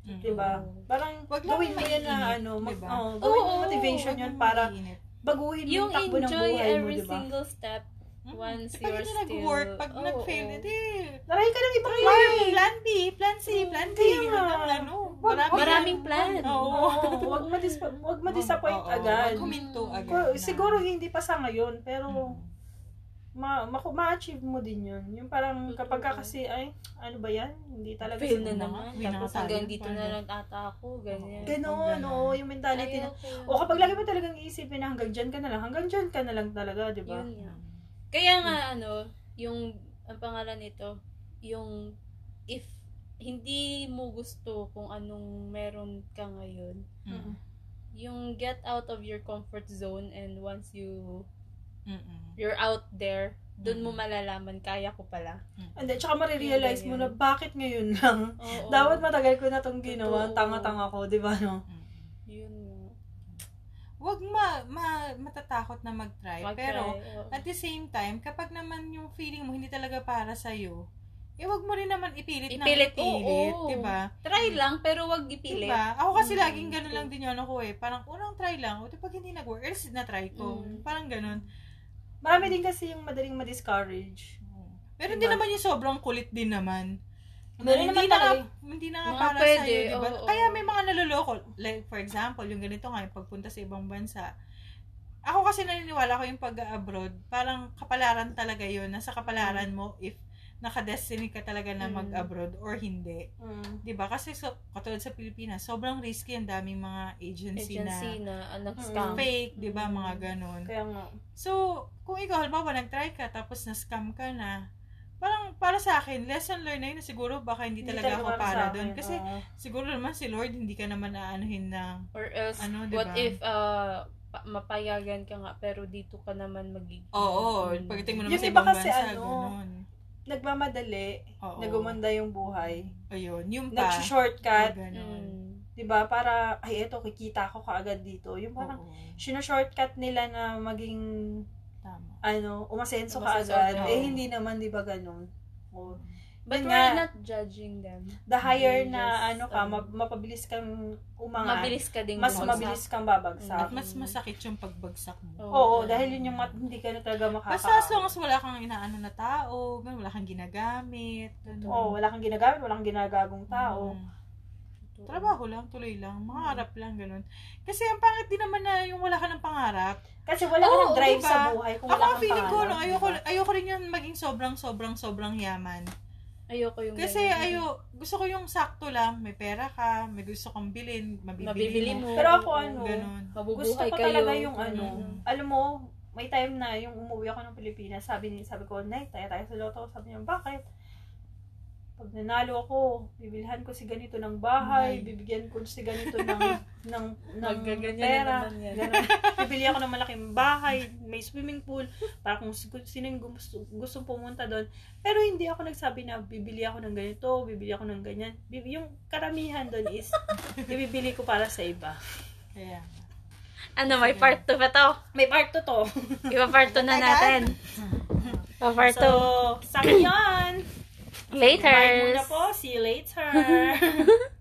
S3: Mm.
S1: 'Di ba? Parang
S3: Wag
S1: gawin mo yan na ano, mag,
S3: diba?
S1: oh, gawin mo motivation
S3: Huwag
S1: yun para
S3: mainit.
S1: baguhin mo
S2: Yung
S1: yung takbo ng
S2: enjoy
S1: buhay mo,
S2: every
S1: 'di ba?
S2: single step
S3: Mm.
S2: once
S3: Pag
S2: you're
S3: hindi
S2: still...
S3: nag-work, pag
S2: Oo,
S3: nag-fail,
S2: oo.
S3: edi,
S1: Try ka ng ibang
S3: plan, plan B, plan C, plan D,
S1: Kaya nga.
S3: walang ano.
S2: Maraming
S3: yan.
S2: plan.
S3: Oo.
S1: Wag ma wag ma-disappoint
S3: Oo, oo.
S1: agad.
S3: Wag huminto agad.
S1: Siguro hindi pa sa ngayon, pero
S3: Mm.
S1: Ma, ma, ma-achieve mo din yun. Yung parang kapag ka kasi, ay, ano ba yan? Hindi talaga
S2: Fail na naman. Tapos hanggang dito na lang ata ako. Ganyan.
S1: Ganon,
S3: Ganon.
S1: oo, yung mentality na. O kapag lagi mo talagang iisipin na hanggang dyan ka na lang, hanggang dyan ka na lang talaga, di ba?
S2: Yun nga. Kaya nga, ano, yung, ang pangalan nito, yung, if hindi mo gusto kung anong meron ka ngayon,
S3: Mm.
S2: yung get out of your comfort zone and once you,
S3: Mm-mm.
S2: you're out there, doon mo
S3: Mm.
S2: malalaman, kaya ko pala.
S1: And then, tsaka marirealize mo na bakit ngayon lang.
S2: Oo.
S1: Dapat matagal ko na tong ginawa,
S2: Totoo.
S1: tanga-tanga ko, di ba, no?
S3: Mm.
S2: Yun nga.
S3: Wag ma, ma matatakot na mag-try.
S2: Mag-try,
S3: Pero,
S2: oo.
S3: at the same time, kapag naman yung feeling mo hindi talaga para sa'yo, eh wag mo rin naman ipilit,
S2: Ipilit,
S3: na ipilit,
S2: oo.
S3: diba?
S2: Try lang, pero wag ipilit.
S3: Diba? Ako kasi
S2: Mm,
S3: laging ganun lang din yun ako eh. Parang unang try lang. O di pag hindi nag-work, else na try ko.
S2: Mm.
S3: Parang ganun.
S1: Marami din kasi yung madaling ma-discourage.
S3: Pero hindi
S1: Diba?
S3: naman yung sobrang kulit din naman.
S1: Meron
S3: hindi
S1: naman
S3: na
S1: talaga
S3: hindi na nga para
S2: pwede,
S3: sa'yo, diba?
S2: oo,
S3: Kaya
S2: oo.
S3: may mga naloloko. Like, for example, yung ganito nga, yung pagpunta sa ibang bansa. Ako kasi naniniwala ko yung pag-abroad, parang kapalaran talaga yun. Nasa kapalaran mo if nakadestiny ka talaga na
S2: Mm.
S3: mag-abroad or hindi.
S1: Mm.
S3: 'Di ba? Kasi so, katulad sa Pilipinas, sobrang risky ang daming mga agency,
S2: Agency
S3: na
S2: na, anak
S1: Mm.
S2: scam.
S3: fake, 'di ba,
S2: Mm.
S3: mga ganun.
S1: Kaya nga.
S3: So, kung ikaw halimbawa nag-try ka tapos na-scam ka na, parang para sa akin, lesson learned na yun na siguro baka hindi, talaga ako para doon. Kasi
S1: oo.
S3: siguro naman si Lord hindi ka naman aanuhin na
S2: Or else,
S3: Ano,
S2: what
S3: diba?
S2: if uh, pa- mapayagan ka nga pero dito ka naman magiging...
S3: Oo,
S2: Mm.
S3: pagdating mo naman
S1: Yung
S3: sa
S1: iba
S3: ibang bansa,
S1: ano,
S3: ganun.
S1: Nagmamadali,
S3: Oo.
S1: nagumanda yung buhay.
S3: Ayun, yung pa.
S1: Nag-shortcut.
S2: Mm.
S1: 'di ba? Para ay eto kikita ko kaagad dito. Yung parang
S3: Oo,
S1: shortcut nila na maging
S3: tama.
S1: ano, umasenso
S2: Umasenso
S1: kaagad.
S2: agad.
S1: Eh hindi naman 'di ba ganun? O,
S2: But
S1: Yun
S2: we're
S1: nga.
S2: not judging them.
S1: the higher
S2: They
S1: na
S2: just,
S1: ano ka,
S2: um,
S1: ma- mapabilis kang umangat,
S2: Mabilis ka ding
S1: mas
S2: bumagsak.
S1: mabilis kang babagsak.
S3: At mas masakit yung pagbagsak mo.
S1: Oo, dahil yun yung mat- hindi ka na talaga makaka...
S3: Basta as long as wala kang inaano na tao, wala kang ginagamit. ganun.
S1: Oo, wala kang ginagamit, wala kang ginagagong tao.
S3: Mm. Trabaho lang, tuloy lang, mangarap lang, ganun. Kasi ang pangit din naman na yung wala ka ng pangarap.
S1: Kasi wala ka
S3: Oo,
S1: ng drive
S3: diba?
S1: sa buhay kung
S3: Ako
S1: wala
S3: ang
S1: kang
S3: feeling ko, no,
S1: pangarap,
S3: ayoko,
S1: diba?
S3: ayoko rin yan maging sobrang, sobrang, sobrang yaman.
S2: Ayoko yung
S3: Kasi
S2: ganyan.
S3: ayo, gusto ko yung sakto lang, may pera ka, may gusto kang bilhin, mabibili,
S2: Mabibili
S3: mo.
S2: mo.
S1: Pero ako ano,
S3: Ganun.
S1: Gusto ko
S2: kayo.
S1: talaga yung ano,
S2: Mm.
S1: alam mo, may time na yung umuwi ako ng Pilipinas, sabi ni sabi ko, Nay, tayo tayo sa loto. Sabi niya, bakit? Pag nanalo ako, bibilhan ko si ganito ng bahay,
S3: Nay.
S1: bibigyan ko si ganito ng ng, ng pera.
S2: na.
S1: Bibili ako ng malaking bahay, may swimming pool, para kung si- sino yung gusto, gustong pumunta doon. Pero hindi ako nagsabi na bibili ako ng ganito, bibili ako ng ganyan. Yung karamihan doon is, ibibili ko para sa iba.
S3: Kaya,
S2: Ano, may part 2 pa to.
S1: May part to to.
S2: Iba part 2 na natin. Pa part 2.
S1: So, sa ngayon,
S2: Later.
S1: bye muna po. See you later.